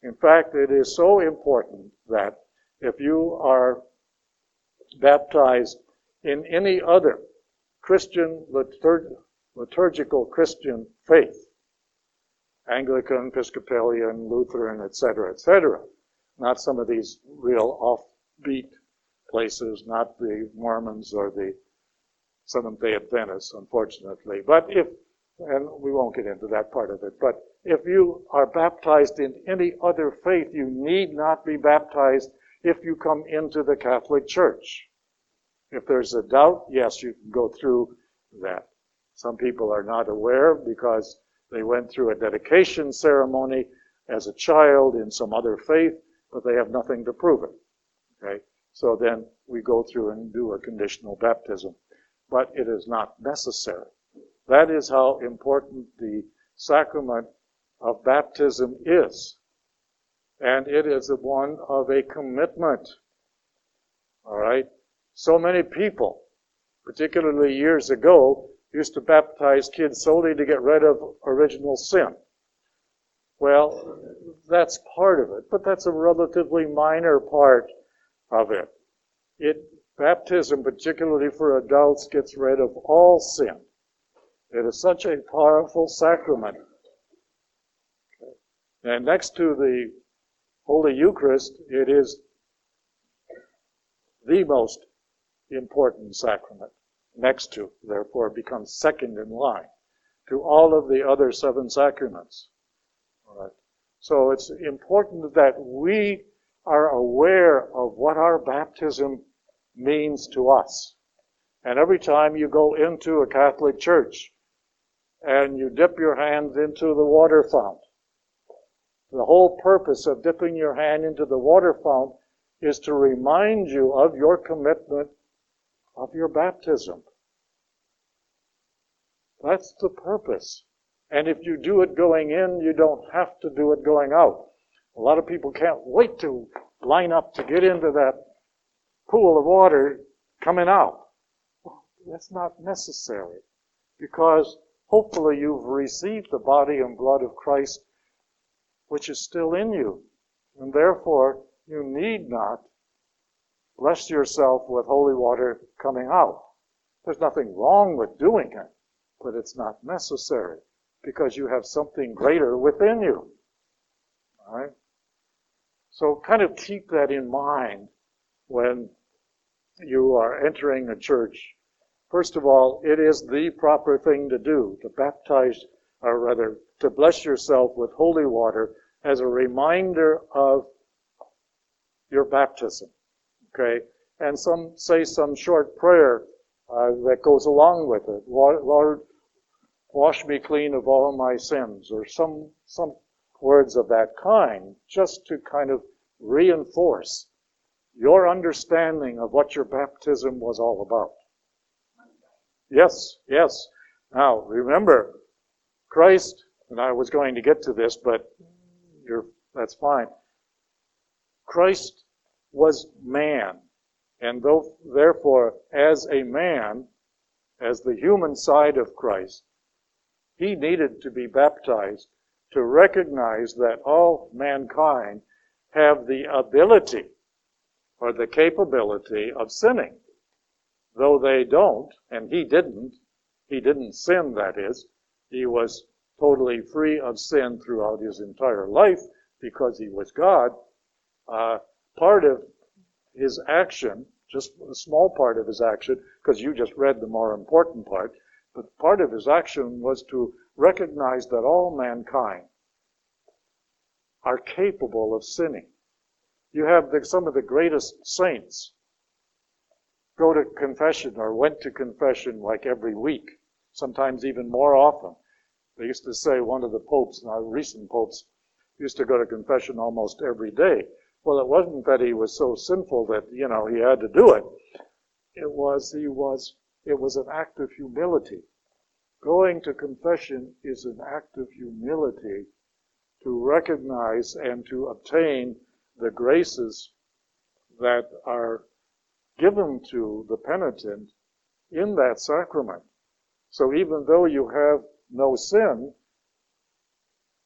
In fact, it is so important that if you are baptized in any other Christian liturg- liturgical Christian faith, Anglican, Episcopalian, Lutheran, etc., etc., not some of these real offbeat places, not the Mormons or the Seventh day Adventists, unfortunately. But if, and we won't get into that part of it, but if you are baptized in any other faith, you need not be baptized if you come into the Catholic Church. If there's a doubt, yes, you can go through that. Some people are not aware because they went through a dedication ceremony as a child in some other faith, but they have nothing to prove it. Okay? So then we go through and do a conditional baptism. But it is not necessary. That is how important the sacrament of baptism is and it is one of a commitment. All right? So many people, particularly years ago, used to baptize kids solely to get rid of original sin. Well, that's part of it, but that's a relatively minor part of it. It baptism, particularly for adults, gets rid of all sin. It is such a powerful sacrament. And next to the Holy Eucharist, it is the most important sacrament. Next to, therefore, becomes second in line to all of the other seven sacraments. All right. So it's important that we are aware of what our baptism means to us. And every time you go into a Catholic church and you dip your hands into the water fount, the whole purpose of dipping your hand into the water fount is to remind you of your commitment of your baptism. That's the purpose And if you do it going in, you don't have to do it going out. A lot of people can't wait to line up to get into that pool of water coming out. That's not necessary because hopefully you've received the body and blood of Christ which is still in you. And therefore, you need not bless yourself with holy water coming out. There's nothing wrong with doing it, but it's not necessary because you have something greater within you. All right? So kind of keep that in mind when you are entering a church. First of all, it is the proper thing to do to baptize, or rather, to bless yourself with holy water as a reminder of your baptism. Okay? And some say some short prayer uh, that goes along with it. Lord, wash me clean of all my sins, or some, some words of that kind, just to kind of reinforce your understanding of what your baptism was all about. Yes, yes. Now, remember, Christ, and I was going to get to this, but that's fine. Christ was man, and though, therefore, as a man, as the human side of Christ, he needed to be baptized to recognize that all mankind have the ability or the capability of sinning. Though they don't, and he didn't, he didn't sin, that is. He was totally free of sin throughout his entire life because he was God. Uh, part of his action, just a small part of his action, because you just read the more important part, but part of his action was to recognize that all mankind are capable of sinning. You have the, some of the greatest saints go to confession or went to confession like every week, sometimes even more often. They used to say one of the popes, now recent popes, used to go to confession almost every day. Well, it wasn't that he was so sinful that, you know, he had to do it. It was, he was, it was an act of humility. Going to confession is an act of humility to recognize and to obtain the graces that are given to the penitent in that sacrament. So even though you have no sin,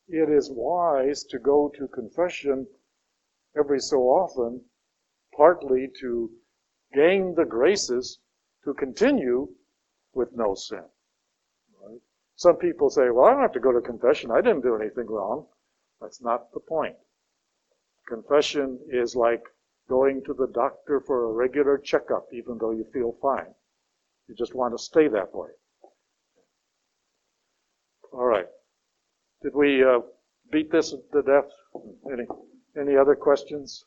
it is wise to go to confession every so often, partly to gain the graces to continue with no sin. Right? Some people say, well, I don't have to go to confession. I didn't do anything wrong. That's not the point. Confession is like going to the doctor for a regular checkup, even though you feel fine. You just want to stay that way. All right. Did we uh, beat this to death? Any, any other questions?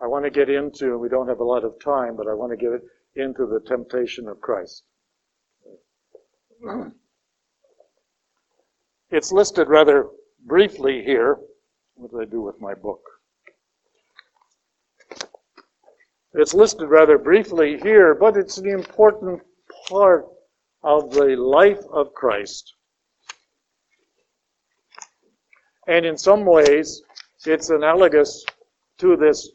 I want to get into, we don't have a lot of time, but I want to get into the temptation of Christ. It's listed rather briefly here. What did I do with my book? It's listed rather briefly here, but it's an important part of the life of Christ. And in some ways, it's analogous to this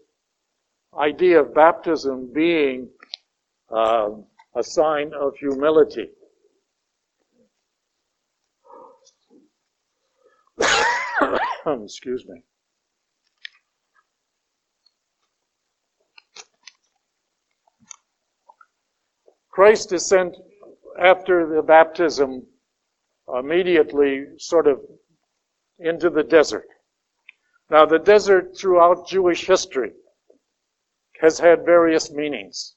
idea of baptism being uh, a sign of humility. Excuse me. Christ is sent after the baptism immediately sort of into the desert. Now, the desert throughout Jewish history has had various meanings.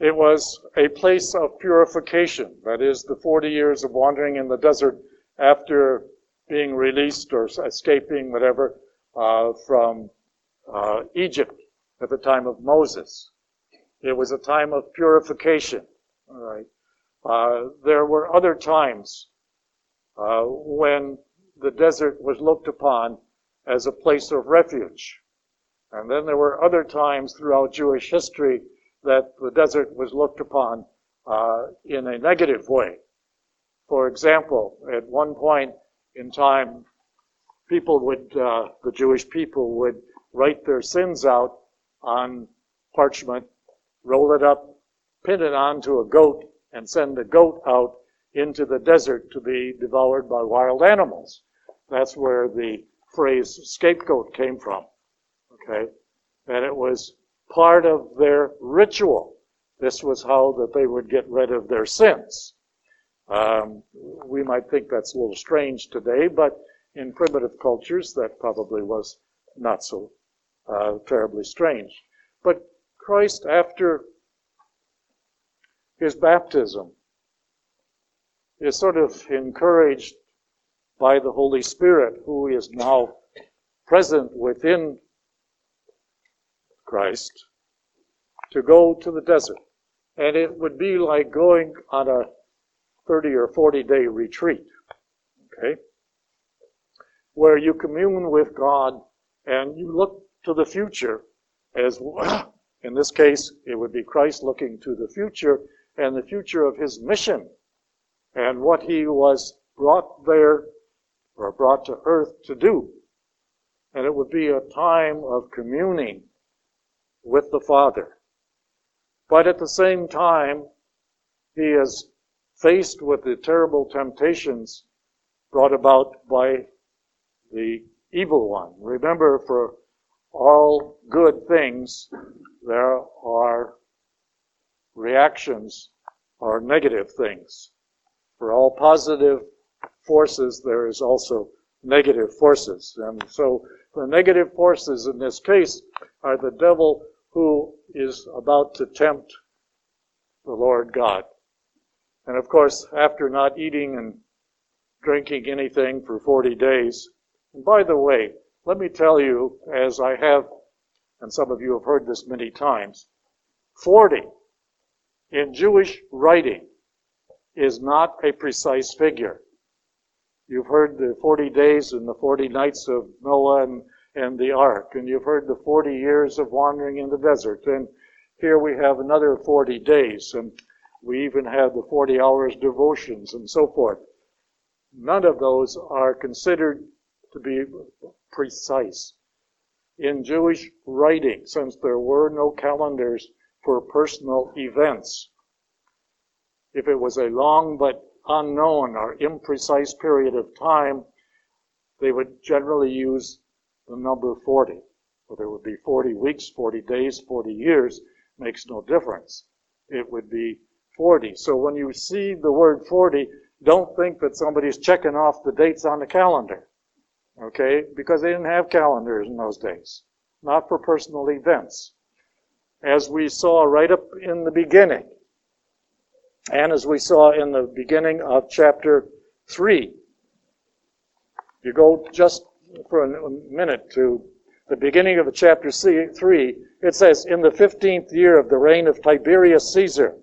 It was a place of purification, that is, the 40 years of wandering in the desert after being released or escaping, whatever, uh, from uh, Egypt at the time of Moses. It was a time of purification. All right. Uh, there were other times uh, when the desert was looked upon as a place of refuge. And then there were other times throughout Jewish history that the desert was looked upon uh, in a negative way. For example, at one point in time, people would, uh, the Jewish people would write their sins out on parchment, roll it up, pin it onto a goat, and send the goat out into the desert to be devoured by wild animals. That's where the phrase scapegoat came from. Okay? And it was part of their ritual. This was how that they would get rid of their sins. Um, we might think that's a little strange today, but in primitive cultures, that probably was not so uh, terribly strange. But Christ, after his baptism, is sort of encouraged by the Holy Spirit, who is now present within Christ, to go to the desert. And it would be like going on a 30 or 40 day retreat, okay? Where you commune with God and you look to the future as, in this case, it would be Christ looking to the future and the future of his mission and what he was brought there or brought to earth to do. And it would be a time of communing with the Father. But at the same time, he is faced with the terrible temptations brought about by the evil one. Remember, for all good things, there are reactions or negative things. For all positive forces, there is also negative forces. And so the negative forces in this case are the devil who is about to tempt the Lord God. And of course, after not eating and drinking anything for 40 days, and by the way, let me tell you, as I have, and some of you have heard this many times, 40 in Jewish writing is not a precise figure. You've heard the 40 days and the 40 nights of Noah and, and the ark, and you've heard the 40 years of wandering in the desert, and here we have another 40 days, and we even have the 40 hours devotions and so forth. None of those are considered to be precise. In Jewish writing, since there were no calendars for personal events, if it was a long but unknown or imprecise period of time, they would generally use the number 40. Whether it would be 40 weeks, 40 days, 40 years, makes no difference. It would be 40. So when you see the word 40, don't think that somebody's checking off the dates on the calendar. Okay? Because they didn't have calendars in those days. Not for personal events. As we saw right up in the beginning, and as we saw in the beginning of chapter 3, you go just for a minute to the beginning of chapter 3, it says, In the 15th year of the reign of Tiberius Caesar,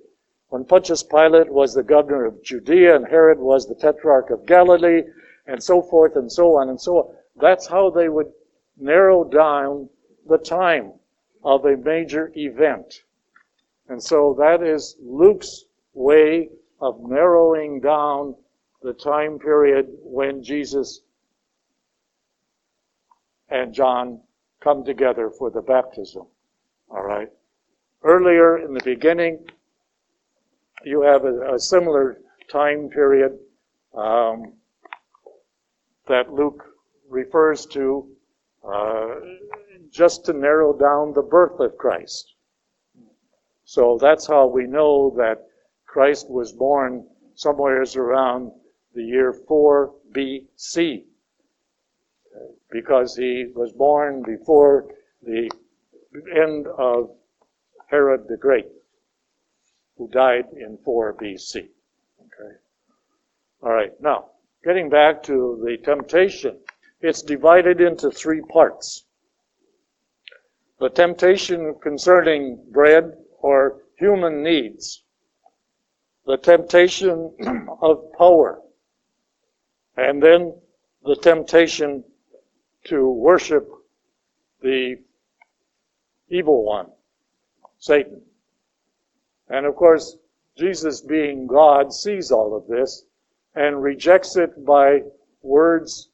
when Pontius Pilate was the governor of Judea and Herod was the tetrarch of Galilee, and so forth and so on and so on. That's how they would narrow down the time of a major event. And so that is Luke's way of narrowing down the time period when Jesus and John come together for the baptism. All right. Earlier in the beginning, you have a, a similar time period um, that Luke refers to uh, just to narrow down the birth of Christ. So that's how we know that Christ was born somewhere around the year 4 BC because he was born before the end of Herod the Great who died in 4 BC. Okay. All right. Now, getting back to the temptation, it's divided into three parts. The temptation concerning bread or human needs, the temptation of power, and then the temptation to worship the evil one, Satan. And of course, Jesus, being God, sees all of this and rejects it by words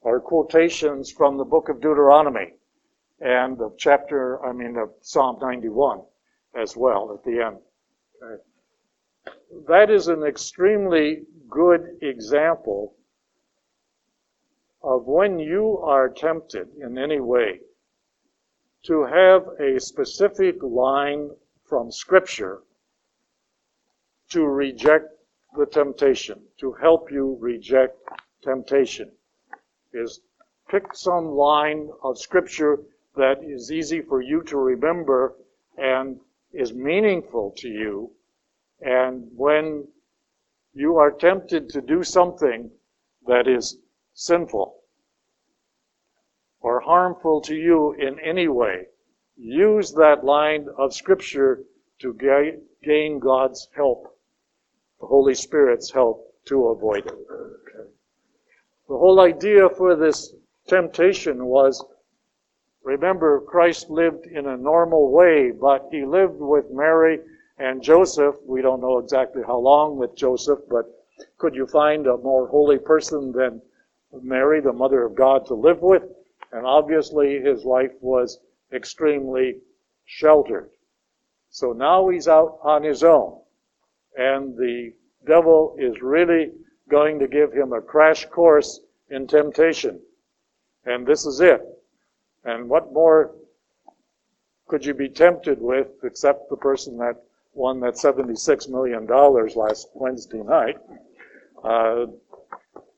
or quotations from the book of Deuteronomy and of chapter, I mean, of Psalm 91 as well at the end. Okay. That is an extremely good example of when you are tempted in any way to have a specific line from Scripture to reject the temptation, to help you reject temptation, is pick some line of Scripture that is easy for you to remember and is meaningful to you. And when you are tempted to do something that is sinful or harmful to you in any way, use that line of Scripture to gain God's help, the Holy Spirit's help to avoid it. Okay. The whole idea for this temptation was Remember, Christ lived in a normal way, but he lived with Mary and Joseph. We don't know exactly how long with Joseph, but could you find a more holy person than Mary, the mother of God, to live with? And obviously his life was extremely sheltered. So now he's out on his own. And the devil is really going to give him a crash course in temptation. And this is it. And what more could you be tempted with except the person that won that $76 million last Wednesday night? Uh,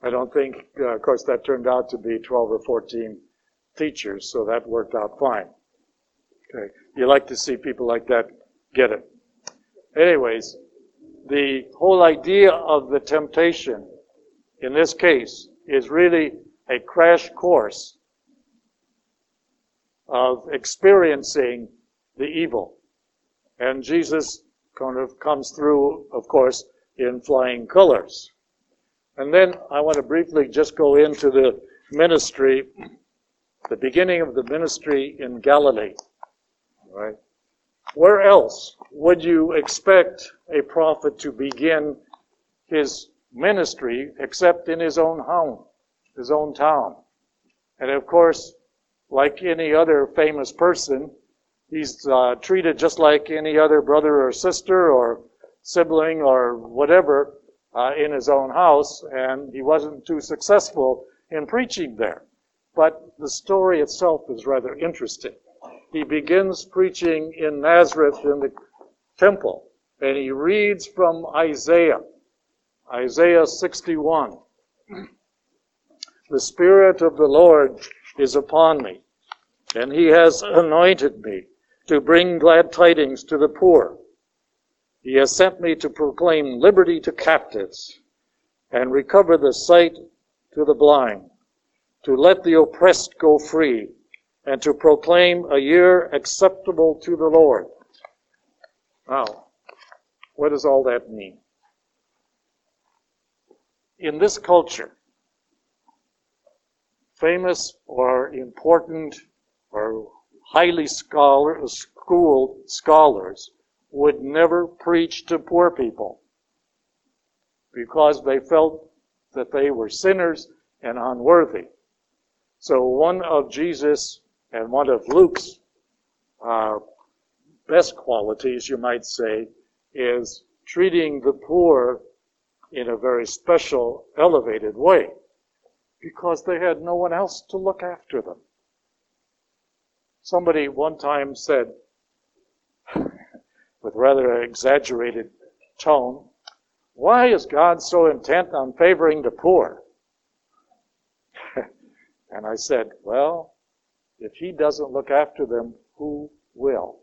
I don't think, uh, of course, that turned out to be 12 or 14 teachers, so that worked out fine. Okay. You like to see people like that get it. Anyways, the whole idea of the temptation in this case is really a crash course of experiencing the evil. And Jesus kind of comes through, of course, in flying colors. And then I want to briefly just go into the ministry, the beginning of the ministry in Galilee. Right? Where else would you expect a prophet to begin his ministry except in his own home, his own town? And of course, like any other famous person. He's uh, treated just like any other brother or sister or sibling or whatever uh, in his own house, and he wasn't too successful in preaching there. But the story itself is rather interesting. He begins preaching in Nazareth in the temple, and he reads from Isaiah, Isaiah 61. The Spirit of the Lord is upon me, and he has anointed me to bring glad tidings to the poor. He has sent me to proclaim liberty to captives and recover the sight to the blind, to let the oppressed go free, and to proclaim a year acceptable to the Lord. Now, what does all that mean? In this culture, famous or important or highly scholar, schooled scholars would never preach to poor people because they felt that they were sinners and unworthy. So one of Jesus and one of Luke's uh, best qualities, you might say, is treating the poor in a very special, elevated way because they had no one else to look after them. Somebody one time said, with rather an exaggerated tone, why is God so intent on favoring the poor? and I said, well, if he doesn't look after them, who will?